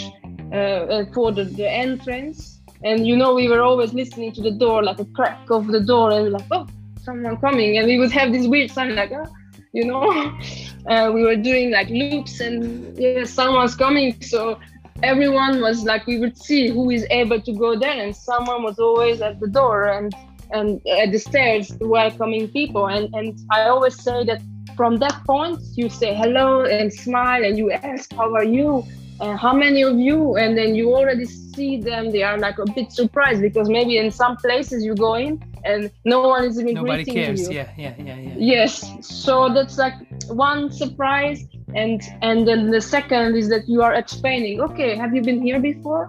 Uh, uh, for the, the entrance. And you know we were always listening to the door like a crack of the door and like oh someone coming. And we would have this weird sound like oh, you know? Uh, we were doing like loops and yeah someone's coming. So everyone was like we would see who is able to go there and someone was always at the door and and at the stairs welcoming people. And and i always say that from that point you say hello and smile and you ask how are you and how many of you and then you already see them they are like a bit surprised because maybe in some places you go in and no one is even Nobody greeting cares. you. Yeah, yeah, yeah, yeah. yes. So that's like one surprise and and then the second is that you are explaining okay have you been here before?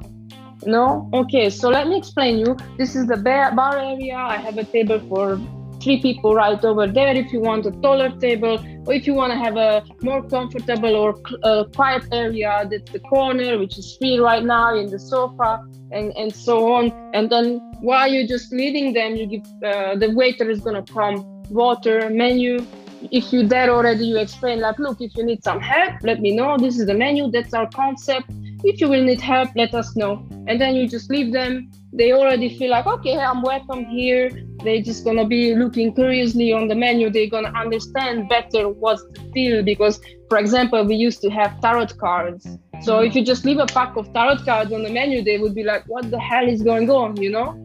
No? Okay so let me explain you. This is the bar area. I have a table for three people right over there if you want a taller table or if you want to have a more comfortable or uh, quiet area that's the corner which is free right now in the sofa and and so on. And then while you're just leading them you give uh, the waiter is going to come water menu. If you're there already you explain like look if you need some help let me know. This is the menu. That's our concept. If you will need help let us know. And then you just leave them they already feel like okay i'm welcome here. They're just gonna be looking curiously on the menu. They're gonna understand better what's the deal because for example we used to have tarot cards. So if you just leave a pack of tarot cards on the menu they would be like what the hell is going on you know?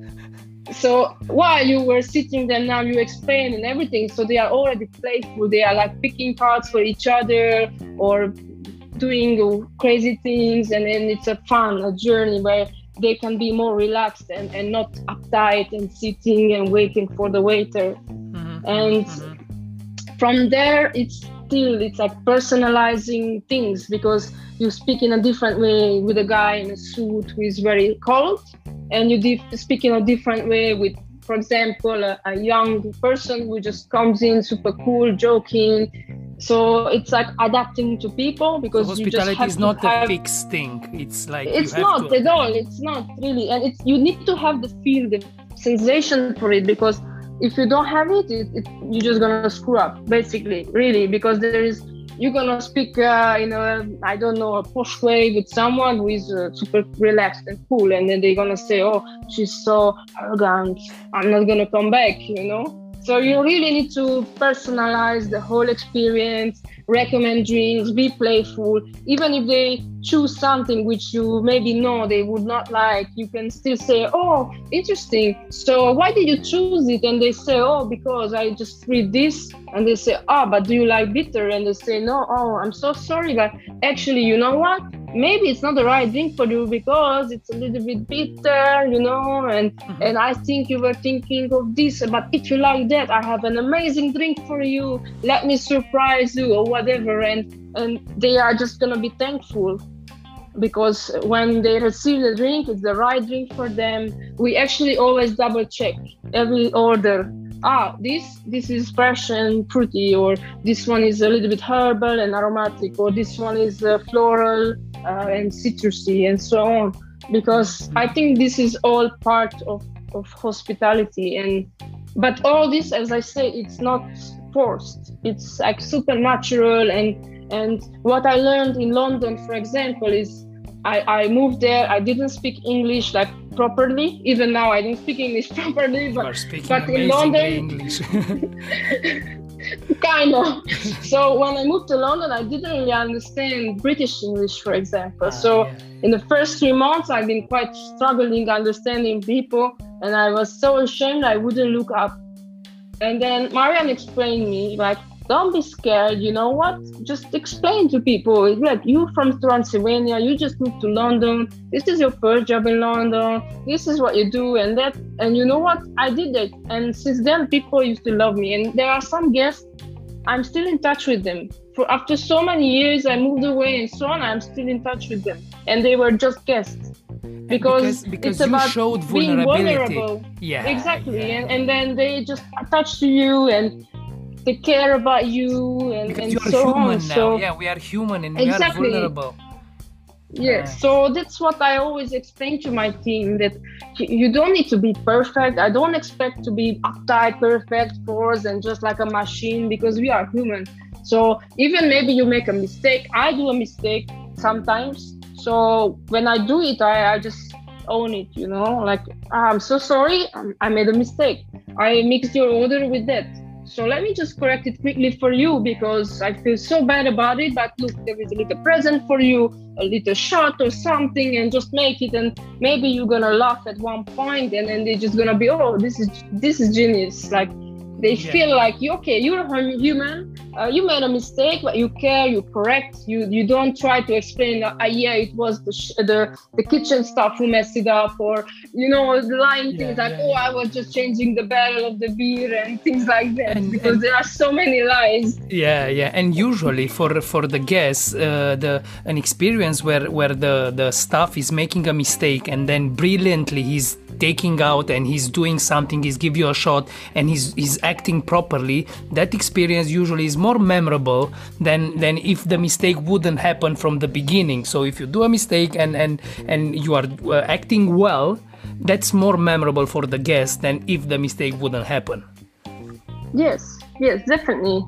So while you were sitting there now you explain and everything. So they are already playful. They are like picking cards for each other or doing crazy things. And then it's a fun a journey where they can be more relaxed and, and not uptight and sitting and waiting for the waiter Mhm, and mhm. from there it's still it's like personalizing things because you speak in a different way with a guy in a suit who is very cold and you dif- speak in a different way with for example a, a young person who just comes in super cool joking so it's like adapting to people So because just hospitality is not a have- fixed thing. It's like it's you have not to. at all it's not really and it's you need to have the feel the sensation for it because if you don't have it, it, it you're just gonna screw up basically really because there is you're gonna speak uh, in a i don't know a posh way with someone who is uh, super relaxed and cool and then they're gonna say oh she's so arrogant i'm not gonna come back you know so you really need to personalize the whole experience recommend drinks be playful. Even if they choose something which you maybe know they would not like you can still say oh interesting. So why did you choose it? And they say oh because i just read this. And they say oh but do you like bitter? And they say no oh i'm so sorry but actually you know what maybe it's not the right drink for you because it's a little bit bitter you know and Mhm. and i think you were thinking of this but if you like that i have an amazing drink for you. Let me surprise you or whatever and and they are just gonna be thankful because when they receive the drink it's the right drink for them. We actually always double check every order ah this this is fresh and fruity or this one is a little bit herbal and aromatic or this one is uh, floral uh, and citrusy and so on. Because i think this is all part of of hospitality and but all this as i say it's not forced. It's like supernatural and and what i learned in london for example is I, I moved there. I didn't speak English like properly. Even now, I don't speak English properly. But but in London- English. kind of. So when I moved to London, I didn't really understand British English, for example. Ah, so yeah. in the first three months, I've been quite struggling understanding people, and I was so ashamed I wouldn't look up. And then Marian explained me like don't be scared you know what? Just explain to people like you from transylvania you just moved to london this is your first job in london this is what you do and that and you know what? I did that and since then people used to love me and there are some guests i'm still in touch with them. For after so many years i moved away and so on i'm still in touch with them and they were just guests. Because, because, because it's about showed being vulnerable. Yeah, exactly yeah. and, and then they just attach to you and they care about you and, because and you are so human on now. so yeah, we are human and Exactly. we are vulnerable. yeah so that's what i always explain to my team that you don't need to be perfect i don't expect to be uptight perfect force and just like a machine because we are human so even maybe you make a mistake i do a mistake sometimes so when i do it i, I just own it you know like "Ah, i'm so sorry um, i made a mistake i mixed your order with that so let me just correct it quickly for you because I feel so bad about it. But look, there is a little present for you, a little shot or something, and just make it. And maybe you're gonna laugh at one point, and then they're just gonna be, oh, this is this is genius. Like they Yeah. feel like you okay, you're a human. Uh, you made a mistake, but you care, you correct. You you don't try to explain. Uh, "Ah, yeah, it was the sh- the the kitchen staff who messed it up, or you know, the lying Yeah, things like, yeah, oh, yeah. I was just changing the barrel of the beer and things like that. And- because and- there are so many lies. Yeah, yeah, and usually for for the guests, uh, the an experience where where the the staff is making a mistake and then brilliantly he's taking out and he's doing something, he's give you a shot and he's he's acting properly. That experience usually is more memorable than than if the mistake wouldn't happen from the beginning. So if you do a mistake and and and you are uh, acting well, that's more memorable for the guest than if the mistake wouldn't happen. Yes, yes, definitely.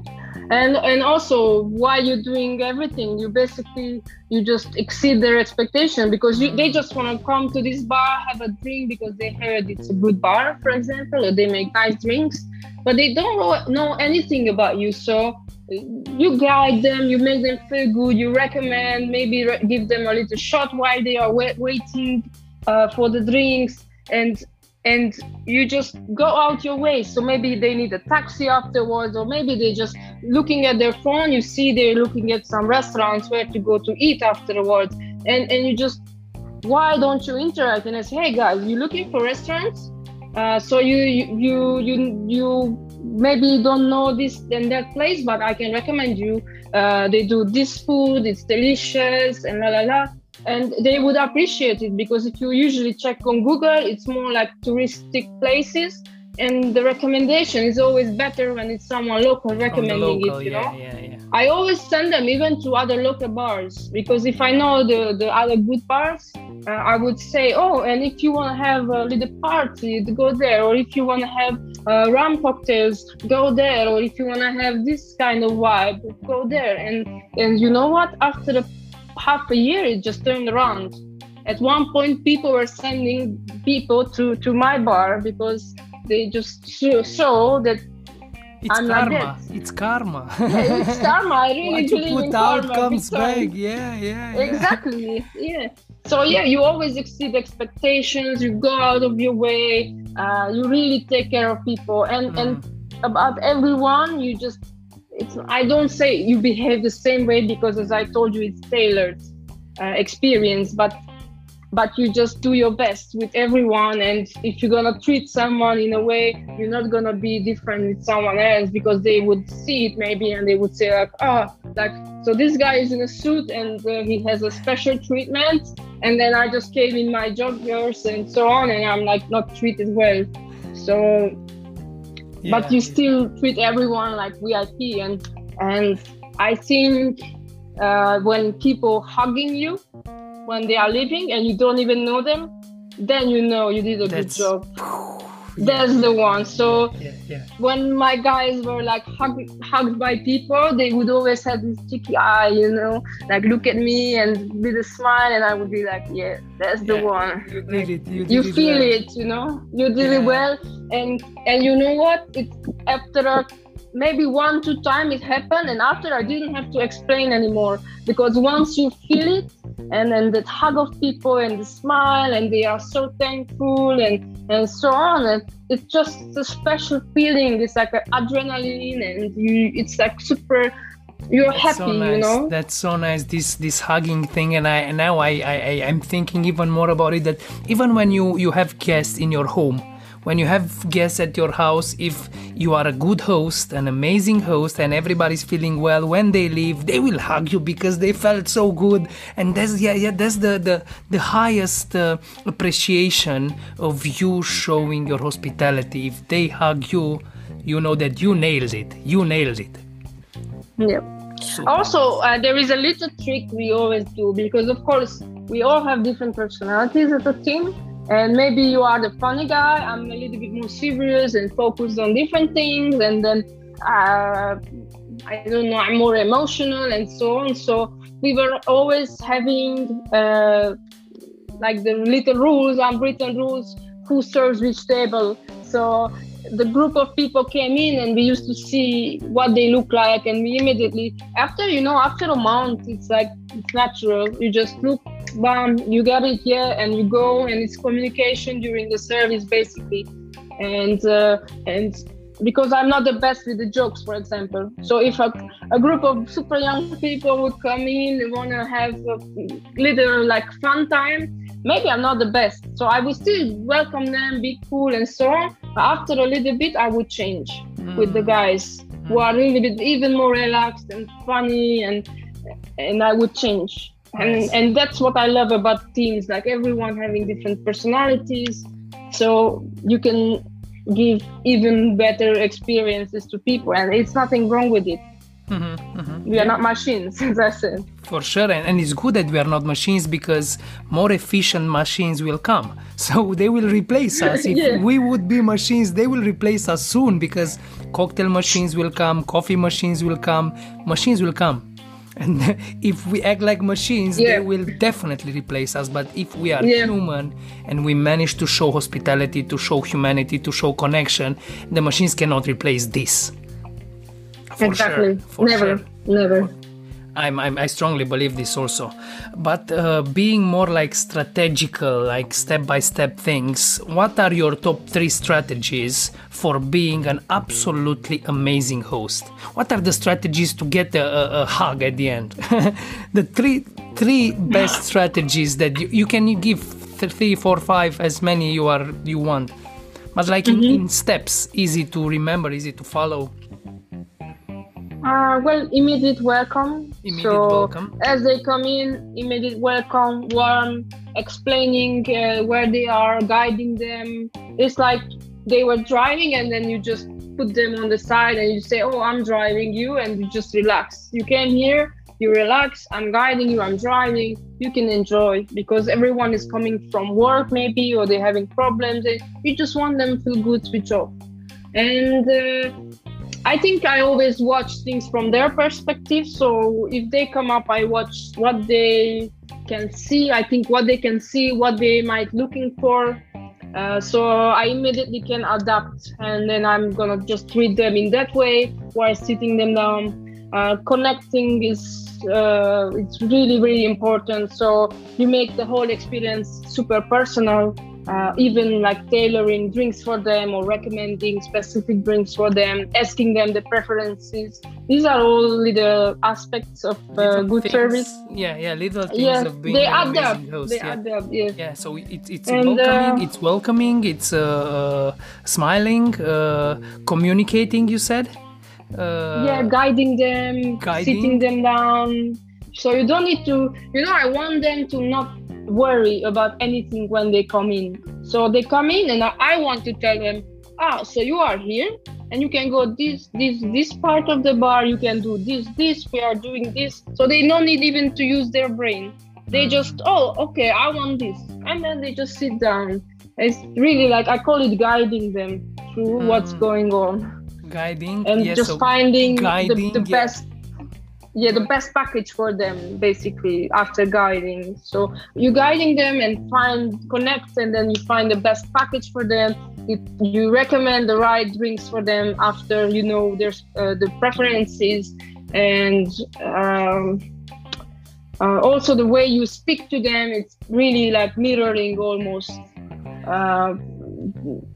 And and also why you're doing everything, you basically you just exceed their expectation because you, they just want to come to this bar, have a drink because they heard it's a good bar, for example, or they make nice drinks, but they don't know, anything about you. So you guide them, you make them feel good, you recommend, maybe re- give them a little shot while they are wait, waiting uh, for the drinks, and and you just go out your way. So maybe they need a taxi afterwards, or maybe they're just looking at their phone. You see they're looking at some restaurants where to go to eat afterwards, and and you just why don't you interact and I say, hey guys, you looking for restaurants? Uh, so you you you you, you don't know this and that place, but I can recommend you. Uh, they do this food, it's delicious, and la la la. And they would appreciate it because if you usually check on Google, it's more like touristic places, and the recommendation is always better when it's someone local recommending local, it. You yeah, know. yeah, yeah. I always send them even to other local bars because if I know the, the other good bars, uh, I would say, oh, and if you want to have a little party, go there. Or if you want to have uh, rum cocktails, go there. Or if you want to have this kind of vibe, go there. And and you know what? After a, half a year, it just turned around. At one point, people were sending people to to my bar because they just show, show that It's I'm karma. It's karma. yeah, it's karma. I really what you believe in put out karma comes back. Yeah, yeah. yeah. exactly yeah so yeah you always exceed expectations you go out of your way uh, you really take care of people and Mm. and about everyone you just it's i don't say you behave the same way because as i told you it's tailored uh, experience but but you just do your best with everyone and if you're gonna treat someone in a way you're not gonna be different with someone else because they would see it maybe and they would say like oh like so this guy is in a suit and uh, he has a special treatment and then i just came in my joggers and so on and i'm like not treated well so but you yeah. still treat everyone like vip and and i think uh, when people hugging you when they are leaving and you don't even know them then you know you did a That's- good job Yeah, that's the one so Yeah, yeah. when my guys were like hugged, hugged by people, they would always have this cheeky eye, you know, like look at me and with a smile, and I would be like, yeah, that's the one. You did it. You, did You it feel well. it, you know, you did it well, and and you know what? It after maybe one two time it happened, and after I didn't have to explain anymore because once you feel it, and then the hug of people and the smile and they are so thankful and and so on and it's just a special feeling it's like an adrenaline and you it's like super you're That's happy so nice. you know That's so nice. This this hugging thing, and I and now I, I I- I'm thinking even more about it. That even when you you have guests in your home, when you have guests at your house, if you are a good host, an amazing host, and everybody's feeling well, when they leave, they will hug you because they felt so good. And that's yeah yeah that's the the the highest uh, appreciation of you showing your hospitality. If they hug you, you know that you nailed it. You nailed it. yeah Super. also uh, there is a little trick we always do because of course we all have different personalities as a team and maybe you are the funny guy. I'm a little bit more serious and focused on different things. And then uh, i don't know i'm more emotional and so on. So we were always having uh, like the little rules unwritten rules who serves which table. So the group of people came in and we used to see what they look like and we immediately after you know after a month it's like it's natural. You just look bam you get it yeah and you go and it's communication during the service basically. And uh, and because i'm not the best with the jokes for example. So if a, a group of super young people would come in and want to have a little like fun time maybe I'm not the best. So I would still welcome them, be cool and so on. But after a little bit, I would change with the mm. guys who are really mm. bit even more relaxed and funny and and I would change. And and that's what I love about teams, like everyone having different personalities. So you can give even better experiences to people and it's nothing wrong with it. Mhm, mhm. We are not machines, as I said. For sure, and, and it's good that we are not machines because more efficient machines will come. So they will replace us. If Yeah. we would be machines, they will replace us soon because cocktail machines will come, coffee machines will come, machines will come. And if we act like machines, Yeah. they will definitely replace us. But if we are Yeah. human and we manage to show hospitality, to show humanity, to show connection, the machines cannot replace this. For exactly. Sure, for never, sure. never. I'm, I'm, I strongly believe this also. But uh, being more like strategical, like step by step things, what are your top three strategies for being an absolutely amazing host? What are the strategies to get a, a, a hug at the end? the three three best strategies that you, you can give three, four, five, as many you are you want, but like in, in steps, easy to remember, easy to follow. Uh, well, immediate welcome. Immediate so welcome. as they come in, immediate welcome, warm, explaining uh, where they are, guiding them. It's like they were driving, and then you just put them on the side, and you say, "Oh, I'm driving you," and you just relax. You came here, you relax. I'm guiding you. I'm driving. You can enjoy because everyone is coming from work, maybe, or they're having problems. and You just want them to feel good, switch off, and. Uh, I think I always watch things from their perspective. So if they come up, I watch what they can see. I think what they can see, what they might looking for. Uh, so I immediately can adapt, and then I'm gonna just treat them in that way while sitting them down. Uh, connecting is uh, it's really really important. So you make the whole experience super personal uh, even like tailoring drinks for them or recommending specific drinks for them, asking them the preferences. These are all little aspects of uh, good things- service. Yeah, yeah, little things of being they an amazing host. They yeah. add up. Yeah. yeah so it, it's And, welcoming uh, it's welcoming it's uh, uh, smiling uh, communicating you said uh, yeah, guiding them, guiding. sitting them down. So you don't need to, you know, I want them to not worry about anything when they come in. So they come in and I, want to tell them, ah, so you are here and you can go this, this, this part of the bar, you can do this, this, we are doing this. So they don't need even to use their brain. They Mm. just, oh, okay, I want this. And then they just sit down. It's really like, I call it guiding them through what's Mm. going on guiding and yes, just so finding guiding, the, the yeah. best yeah the best package for them basically after guiding. So you guiding them and find connect and then you find the best package for them. You, you recommend the right drinks for them after you know there's uh, the preferences. And um, uh, also the way you speak to them it's really like mirroring almost uh,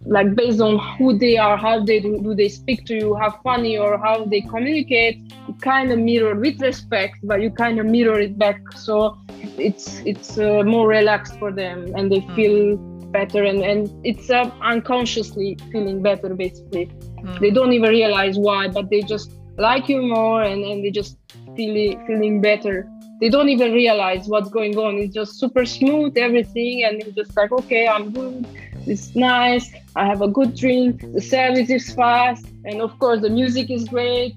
like based on who they are how they do, do they speak to you how funny or how they communicate you kind of mirror with respect but you kind of mirror it back. So it's it's uh, more relaxed for them and they Mm. feel better and and it's uh, unconsciously feeling better basically. Mm. they don't even realize why but they just like you more and and they just feel feeling better. They don't even realize what's going on. It's just super smooth everything and it's just like okay i'm good it's nice. I have a good drink. The service is fast. And of course the music is great.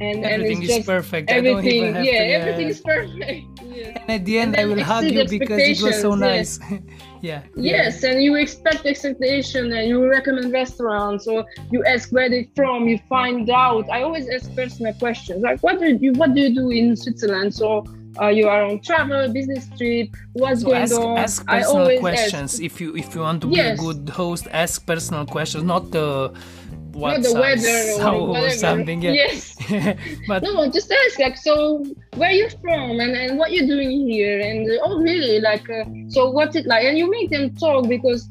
And everything and is just perfect. Everything yeah to, everything is perfect. Yes. and at the end i will hug you because it was so nice. yeah. Yes, and you expect expectation and you recommend restaurants. Or you ask where they're from, you find out. I always ask personal questions. Like what do you what do you do in Switzerland? So uh, you are on travel, business trip, what's so going ask, on? ask I personal questions ask. if you if you want to be a good host ask personal questions not the what the weather or, or something yeah Yes. but No, just ask like so where you from and, and what you're doing here and oh really like uh, so what's it like and you make them talk because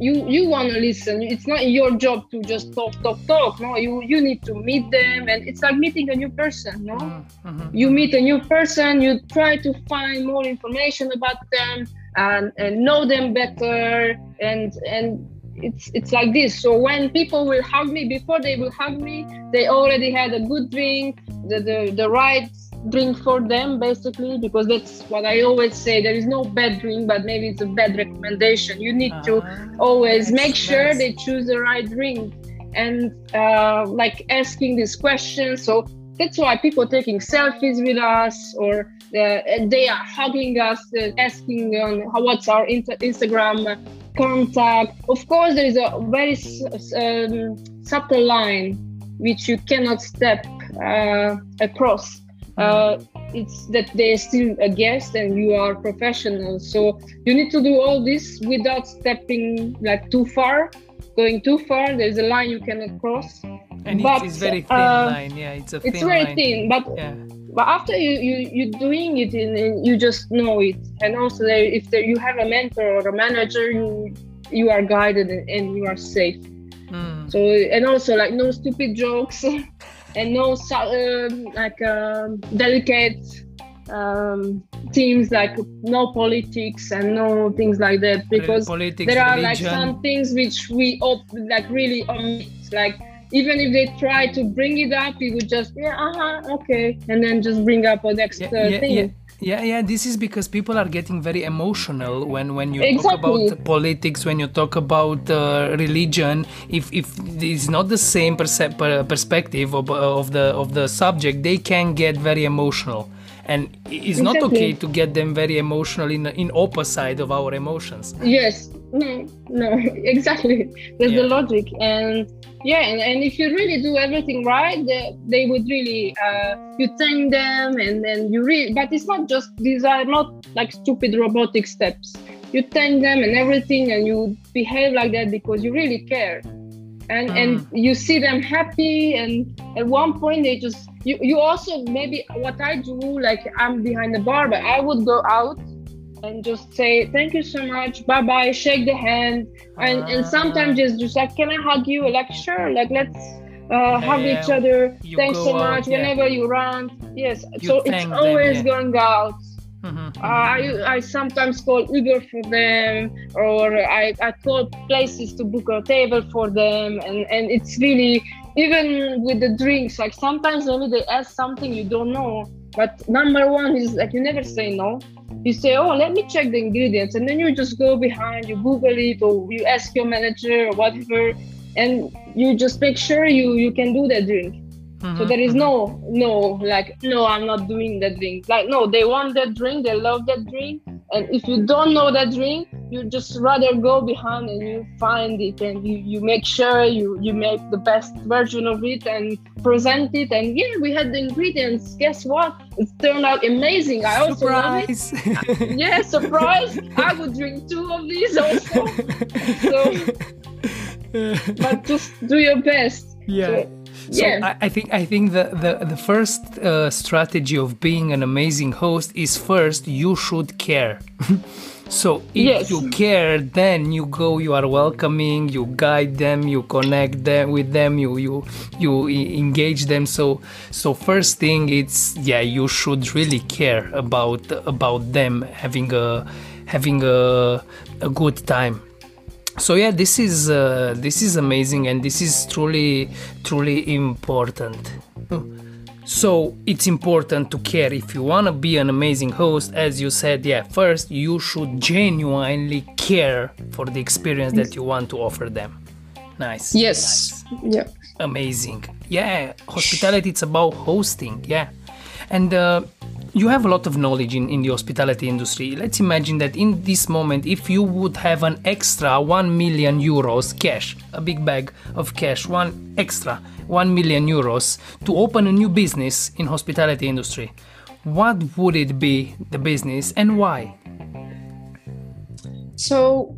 you you want to listen. It's not your job to just talk talk talk. No you you need to meet them and it's like meeting a new person no? Mhm, mhm. you meet a new person you try to find more information about them and, and know them better and and it's it's like this. So when people will hug me before they will hug me they already had a good drink the the, the right drink for them basically because that's what i always say there is no bad drink but maybe it's a bad recommendation. You need to Ah, always make sure nice. they choose the right drink. And uh, like asking these questions. So that's why people taking selfies with us or uh, they are hugging us uh, asking on how, what's our inter- instagram contact. Of course there is a very um, subtle line which you cannot step uh, across uh, it's that they're still a guest and you are professional. So you need to do all this without stepping like too far going too far. There's a line you cannot cross. And but, it's, it's very thin uh, line. Yeah it's a thin it's very line. thin but yeah. but after you you you're doing it and, and you just know it. And also there, if there, you have a mentor or a manager you you are guided and, and you are safe. Mm. so and also like no stupid jokes and no um, like um, delicate um, themes like no politics and no things like that because politics there are like some things which we op- like really omit. Like even if they try to bring it up we would just yeah uh-huh okay and then just bring up a next yeah, uh, yeah, thing. yeah. Yeah, yeah. This is because people are getting very emotional when when you talk about politics, when you talk about uh, religion. If if it's not the same perce- per- perspective of, of the of the subject, they can get very emotional, and it's not okay to get them very emotional in in opposite of our emotions. yes. No no exactly. That's Yeah. the logic. And yeah and, and if you really do everything right they, they would really uh, you thank them and then you really but it's not just these are not like stupid robotic steps. You thank them and everything and you behave like that because you really care and and you see them happy and at one point they just you, you also maybe what i do like i'm behind the bar but i would go out and just say thank you so much bye bye shake the hand. And and sometimes Ah. just just like can i hug you? Like sure like let's uh, hug Yeah, each other. Thanks so out, much yeah. whenever you run. Yes You so it's thank them, always yeah. going out Mhm, I, I sometimes call Uber for them, or I, I call places to book a table for them, and, and it's really even with the drinks. Like sometimes maybe they ask something you don't know, but number one is like you never say no. You say, oh, let me check the ingredients, and then you just go behind, you Google it, or you ask your manager or whatever, and you just make sure you you can do that drink. So mhm, there is mhm. no no like no I'm not doing that drink. Like no, they want that drink, they love that drink, and if you don't know that drink, you just rather go behind and you find it and you you make sure you you make the best version of it and present it. And yeah, we had the ingredients. Guess what? It turned out amazing. I also love it. Surprise! Yeah, surprise! I would drink two of these also. So, but just do your best. yeah. So, So Yeah. I, I think I think the the, the first uh, strategy of being an amazing host is first you should care. so if Yes. you care, then you go. You are welcoming. You guide them. You connect them with them. You you you engage them. So so first thing it's yeah you should really care about about them having a having a a good time so yeah this is uh, this is amazing and this is truly truly important. So it's important to care. If you want to be an amazing host as you said yeah first you should genuinely care for the experience that you want to offer them. Nice. Yes. Yeah. amazing. Yeah hospitality it's about hosting. Yeah. And uh, you have a lot of knowledge in, in the hospitality industry let's imagine that in this moment if you would have an extra 1 million euros cash a big bag of cash one extra 1 million euros to open a new business in hospitality industry what would it be the business and why So,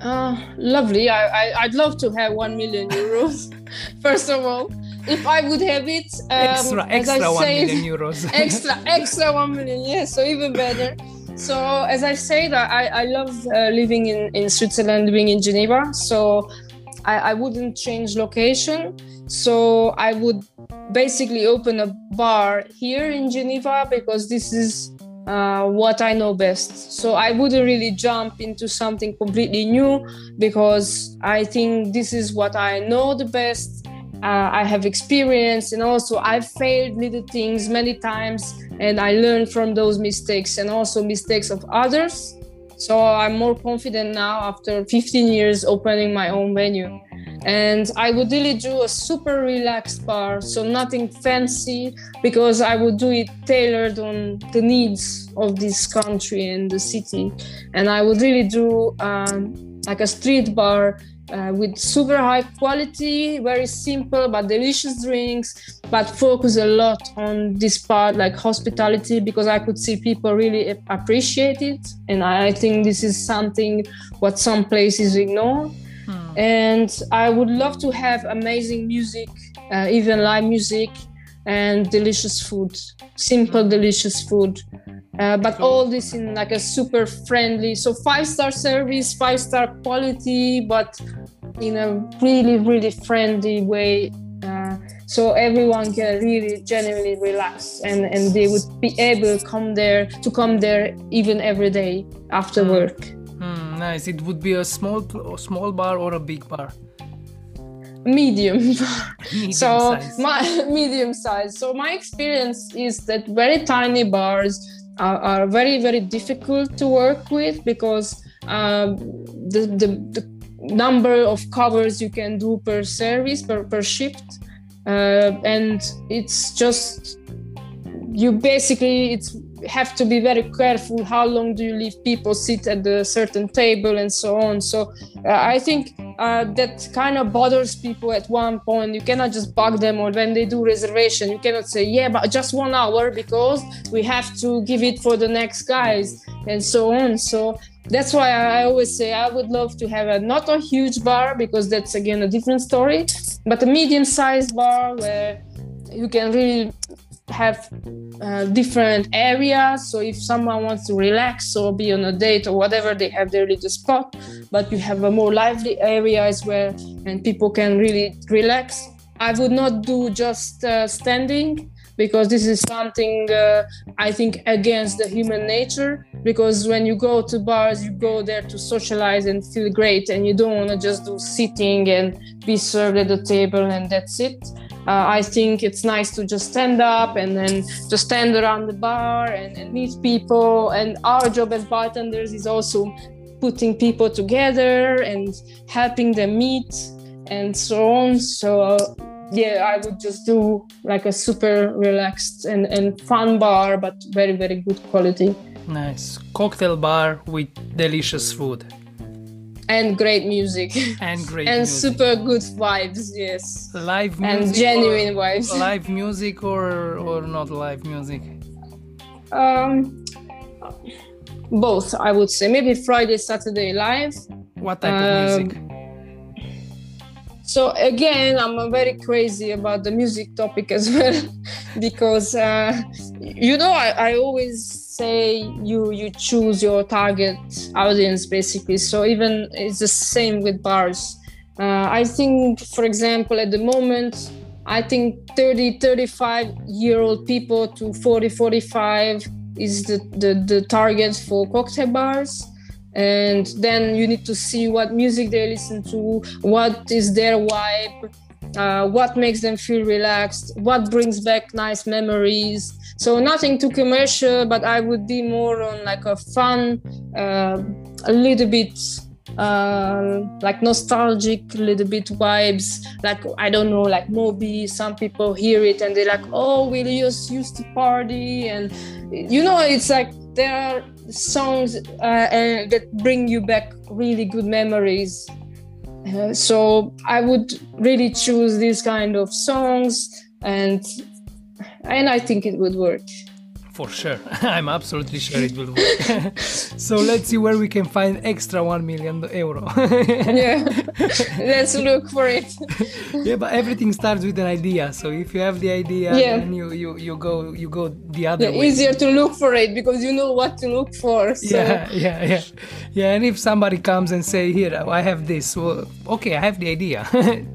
uh, lovely. I, I I'd love to have one million euros. First of all, if I would have it, um, extra extra 1 said- million euros extra extra one million yes so even better so as i said i i love uh, living in in switzerland living in geneva so I, I wouldn't change location so i would basically open a bar here in geneva because this is uh, what I know best. So I wouldn't really jump into something completely new because I think this is what I know the best. Uh, I have experience and also I've failed little things many times and I learned from those mistakes and also mistakes of others. So I'm more confident now after 15 years opening my own venue. And I would really do a super relaxed bar, so nothing fancy, because I would do it tailored on the needs of this country and the city. And I would really do um, like a street bar uh, with super high quality, very simple but delicious drinks, but focus a lot on this part like hospitality because I could see people really appreciate it, and I think this is something what some places ignore. And I would love to have amazing music, uh, even live music, and delicious food, simple, delicious food. Uh, but all this in like a super friendly, so five star service, five star quality, but in a really, really friendly way. Uh, so everyone can really genuinely relax and, and they would be able to come there to come there even every day after work. Hmm, nice it would be a small small bar or a big bar Medium. Medium so size. my medium size so my experience is that very tiny bars are, are very very difficult to work with because um, the, the, the number of covers you can do per service per, per shift uh, and it's just you basically it's have to be very careful how long do you leave people sit at a certain table and so on. So uh, i think uh, that kind of bothers people at one point. You cannot just bug them or when they do reservation you cannot say yeah but just one hour because we have to give it for the next guys and so on. So that's why I always say I would love to have a not a huge bar because that's again a different story, but a medium-sized bar where you can really have uh, different areas. So if someone wants to relax or be on a date or whatever, they have their little spot. But you have a more lively area as well, and people can really relax. I would not do just uh, standing because this is something uh, I think against the human nature. Because when you go to bars, you go there to socialize and feel great, and you don't want to just do sitting and be served at the table and that's it. Uh, I think it's nice to just stand up and then just stand around the bar and, and meet people. And our job as bartenders is also putting people together and helping them meet and so on. So uh, yeah, I would just do like a super relaxed and, and fun bar, but very, very good quality Nice. Cocktail bar with delicious food and great music and great and music. super good vibes. Yes. live music And genuine vibes. live music or or not live music Um, both, I would say. Maybe Friday, Saturday live. what type Um, of music so again i'm very crazy about the music topic as well because uh, you know I, I always say you you choose your target audience basically. So even it's the same with bars. Uh, i think for example at the moment i think 30 35 year old people to 40 45 is the, the, the target for cocktail bars. And then you need to see what music they listen to what is their vibe uh, what makes them feel relaxed what brings back nice memories so nothing too commercial but i would be more on like a fun uh, a little bit uh, like nostalgic little bit vibes like i don't know like moby some people hear it and they're like oh we just used to party and you know it's like there are songs uh, that bring you back really good memories. Uh, so I would really choose these kind of songs, and and I think it would work for sure. I'm absolutely sure it will work. so let's see where we can find extra 1 million euro. yeah, let's look for it. yeah, but everything starts with an idea. So if you have the idea, yeah. then you, you, you go you go the other yeah, way. Easier to look for it because you know what to look for. So. Yeah, yeah, yeah, yeah. And if somebody comes and say, "Here, I have this," well, okay, I have the idea.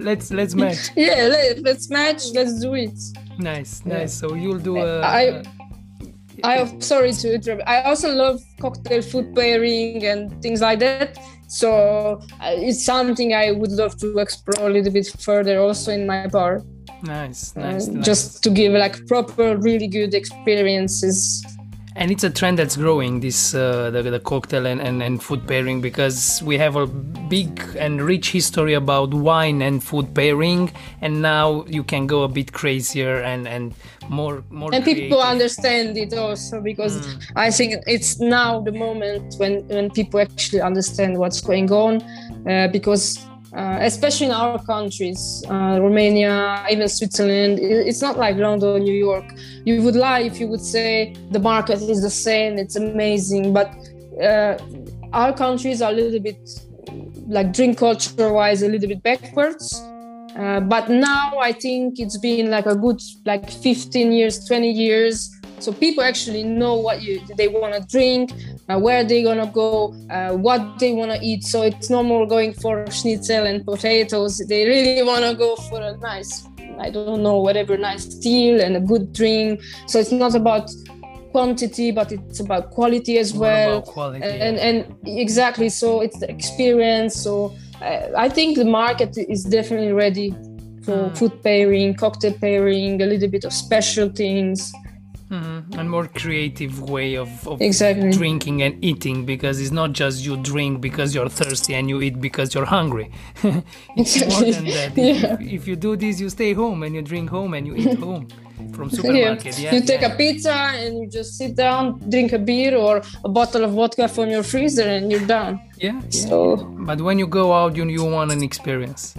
let's let's match. Yeah, let, us match. Let's do it. Nice, nice. Yeah. So you'll do a. I, I sorry to interrupt. I also love cocktail food pairing and things like that. So uh, it's something I would love to explore a little bit further also in my bar. Nice, nice, uh, nice. Just to give like proper, really good experiences and it's a trend that's growing this uh, the, the cocktail and, and, and food pairing because we have a big and rich history about wine and food pairing and now you can go a bit crazier and and more more and creative. people understand it also because mm. i think it's now the moment when when people actually understand what's going on uh, because uh, especially in our countries, uh, Romania, even Switzerland. It's not like London, New York. You would lie if you would say the market is the same, it's amazing. But uh, our countries are a little bit, like drink culture wise, a little bit backwards. Uh, but now I think it's been like a good like 15 years, 20 years. So people actually know what you they want to drink uh, where they're gonna go uh, what they want to eat. So it's no more going for schnitzel and potatoes. They really want to go for a nice i don't know whatever nice deal and a good drink. So it's not about quantity but it's about quality as More well. quality, and, and, and exactly so it's the experience. So i think the market is definitely ready for mm. food pairing cocktail pairing a little bit of special things Mm-hmm. And more creative way of, of exactly. drinking and eating because it's not just you drink because you're thirsty and you eat because you're hungry. it's exactly. more than that. yeah. if, if, you do this, you stay home and you drink home and you eat home from supermarket. Yeah. yeah. You take yeah. a pizza and you just sit down, drink a beer or a bottle of vodka from your freezer and you're done. Yeah. So, but when you go out, you you want an experience.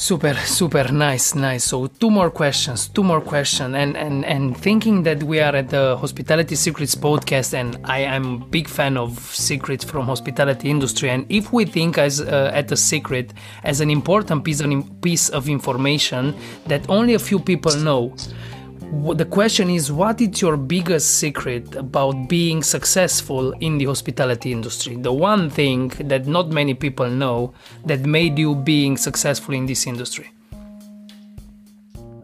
Super, super nice, nice. So two more questions, two more questions, and and and thinking that we are at the Hospitality Secrets podcast, and I am big fan of secrets from hospitality industry. And if we think as uh, at the secret as an important piece of piece of information that only a few people know, the question is what is your biggest secret about being successful in the hospitality industry? The one thing that not many people know that made you being successful in this industry.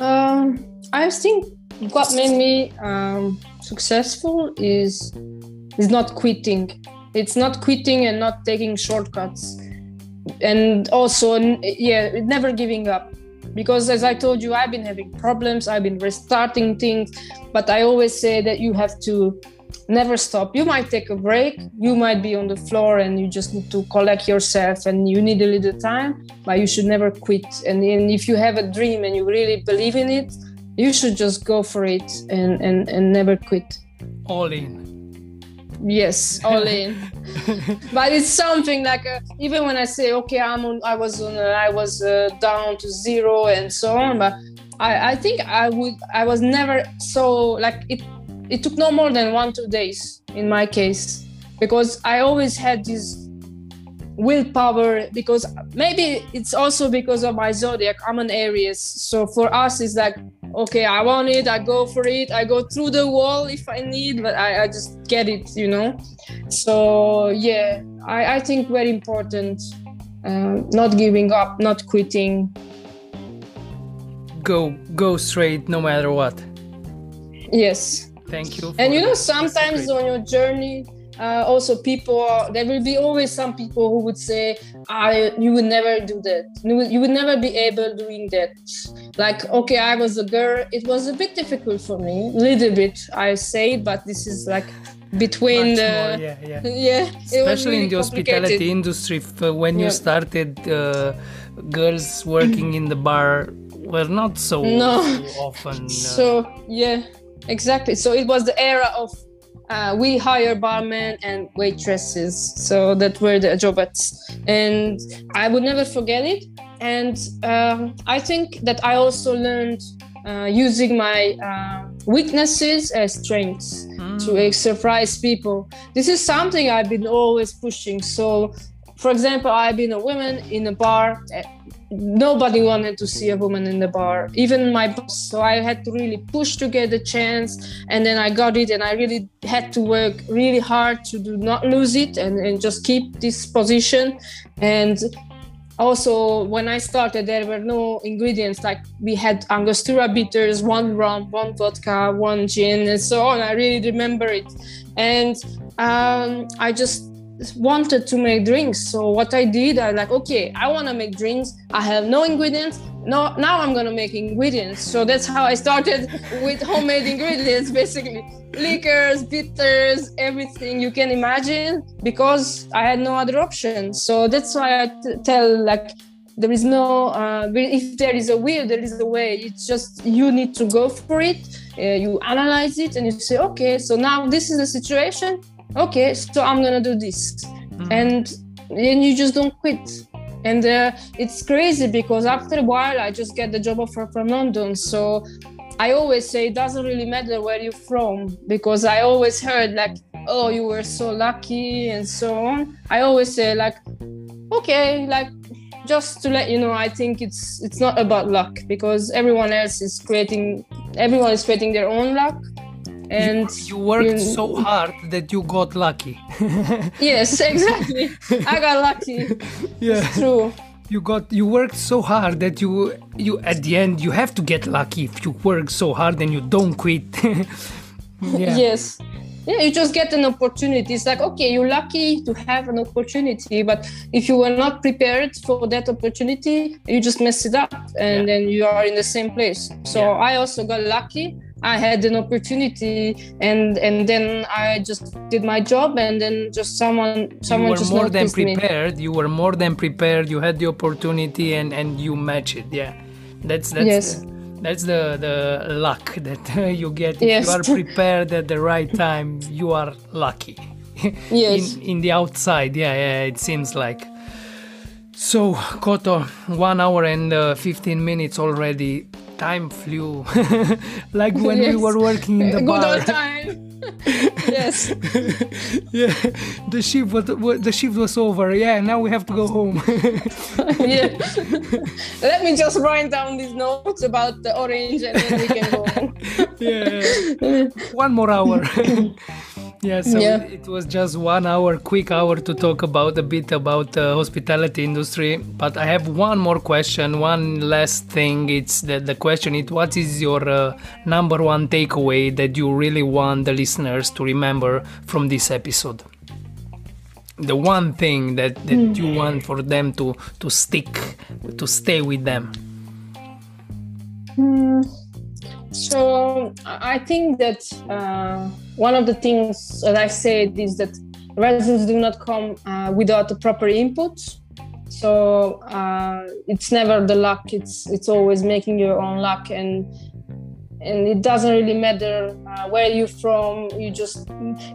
Um, i think what made me um, successful is is not quitting. It's not quitting and not taking shortcuts. And also yeah never giving up because as i told you i've been having problems i've been restarting things but i always say that you have to never stop. You might take a break you might be on the floor and you just need to collect yourself and you need a little time but you should never quit. And, and if you have a dream and you really believe in it you should just go for it and and, and never quit. All in yes all in. But it's something like uh, even when i say okay i'm on i was on uh, i was uh, down to zero and so on but I, I think i would i was never so like it it took no more than one two days in my case. Because i always had this willpower because maybe it's also because of my zodiac. I'm an aries. So for us it's like okay i want it i go for it i go through the wall if i need but i, I just get it you know? So yeah i, I think very important uh, not giving up not quitting. Go go straight no matter what. Yes. Thank you and you know sometimes on your journey uh, also people there will be always some people who would say i you would never do that you would, you would never be able doing that like okay i was a girl it was a bit difficult for me a little bit i say but this is like between Much the more, yeah, yeah. yeah especially really in the hospitality industry uh, when you Yeah. started uh, girls working in the bar were not so No. often uh, so yeah exactly so it was the era of uh, we hire barmen and waitresses so that were the jobs and i would never forget it. And um, i think that i also learned uh, using my uh, weaknesses as strengths to uh, surprise people. This is something i've been always pushing. So for example i've been a woman in a bar uh, nobody wanted to see a woman in the bar. Even my boss. So i had to really push to get a chance and then i got it and i really had to work really hard to do not lose it and, and just keep this position. And also when i started there were no ingredients. Like we had angostura bitters one rum one vodka one gin and so on. I really remember it. And um, i just wanted to make drinks. So what i did i like okay i want to make drinks. I have no ingredients. No now i'm gonna make ingredients. So that's how i started with homemade ingredients basically. Liquors bitters everything you can imagine because i had no other option. So that's why i t- tell like there is no uh, if there is a will there is a way. It's just you need to go for it. Uh, you analyze it and you say okay so now this is the situation okay so i'm gonna do this. And then you just don't quit. And uh, it's crazy because after a while i just get the job offer from london. So i always say it doesn't really matter where you're from because i always heard like oh you were so lucky and so on. I always say like okay like just to let you know i think it's it's not about luck because everyone else is creating everyone is creating their own luck and you worked you- so hard that you got lucky. Yes exactly. I got lucky. Yeah. True. You got you worked so hard that you you at the end you have to get lucky if you work so hard and you don't quit. Yeah. Yes. Yeah you just get an opportunity. It's like okay you're lucky to have an opportunity but if you were not prepared for that opportunity you just mess it up and then you are in the same place. So Yeah. i also got lucky i had an opportunity and and then i just did my job and then just someone someone you were just more than noticed me. prepared. You were more than prepared. You had the opportunity and and you match it. Yeah. That's that's Yes. the, that's the the luck that you get. If Yes. you are prepared at the right time you are lucky. Yes. in in the outside. Yeah yeah it seems like. So koto one hour and uh, 15 minutes already time flew. Like when we were working in the good bar. old time. Yes. Yeah. The shift was the shift was over. Yeah now we have to go home. Yeah. Let me just write down these notes about the orange and then we can go. yeah. One more hour yeah so Yeah. It, it was just one hour quick hour to talk about a bit about the hospitality industry. But i have one more question one last thing. It's the, the question it what is your uh, number one takeaway that you really want the listeners to remember from this episode? The one thing that, that you want for them to to stick to stay with them. So I I think that uh, one of the things that I said is that results do not come uh, without the proper input. So uh, it's never the luck. It's it's always making your own luck, and and it doesn't really matter uh, where you're from. You just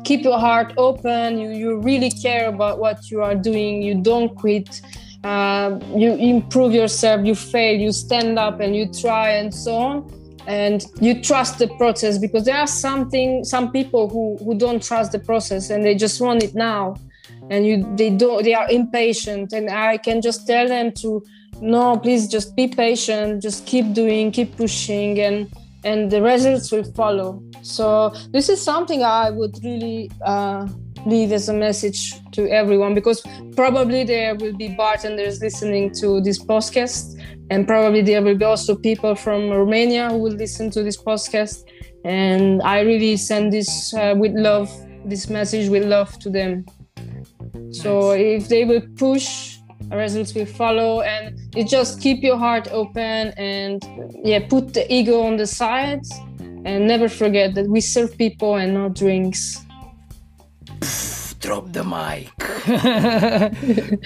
keep your heart open. You you really care about what you are doing. You don't quit. Uh, you improve yourself. You fail. You stand up and you try and so on and you trust the process because there are something some people who who don't trust the process and they just want it now. And you they don't they are impatient. And i can just tell them to no please just be patient. Just keep doing keep pushing and and the results will follow. So this is something i would really uh, leave as a message to everyone because probably there will be bartenders listening to this podcast and probably there will be also people from romania who will listen to this podcast. And i really send this uh, with love this message with love to them. So if they will push results will follow and you just keep your heart open and yeah put the ego on the side and never forget that we serve people and not drinks drop the mic.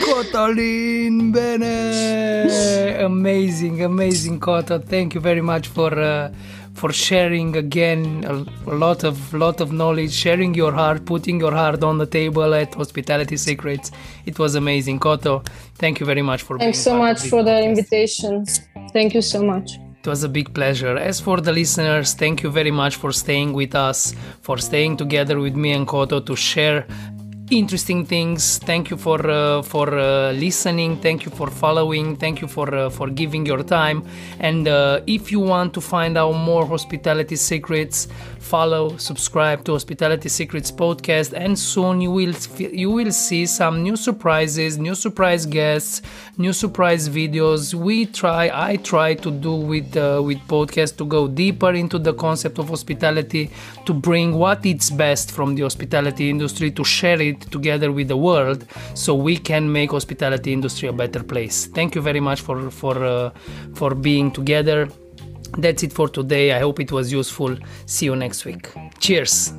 Katalin Bene. Amazing, amazing, Koto. Thank you very much for uh, for sharing again a, a, lot of lot of knowledge, sharing your heart, putting your heart on the table at Hospitality Secrets. It was amazing, Koto. Thank you very much for. Thanks so much for the invitation. Thank you so much. It was a big pleasure. As for the listeners, thank you very much for staying with us, for staying together with me and Koto to share interesting things. Thank you for uh, for uh, listening. Thank you for following. Thank you for uh, for giving your time. And uh, if you want to find out more hospitality secrets, follow, subscribe to Hospitality Secrets podcast, and soon you will you will see some new surprises, new surprise guests, new surprise videos. We try, I try to do with uh, with podcast to go deeper into the concept of hospitality, to bring what is best from the hospitality industry, to share it together with the world, so we can make hospitality industry a better place. Thank you very much for for uh, for being together that's it for today. I hope it was useful. See you next week. Cheers.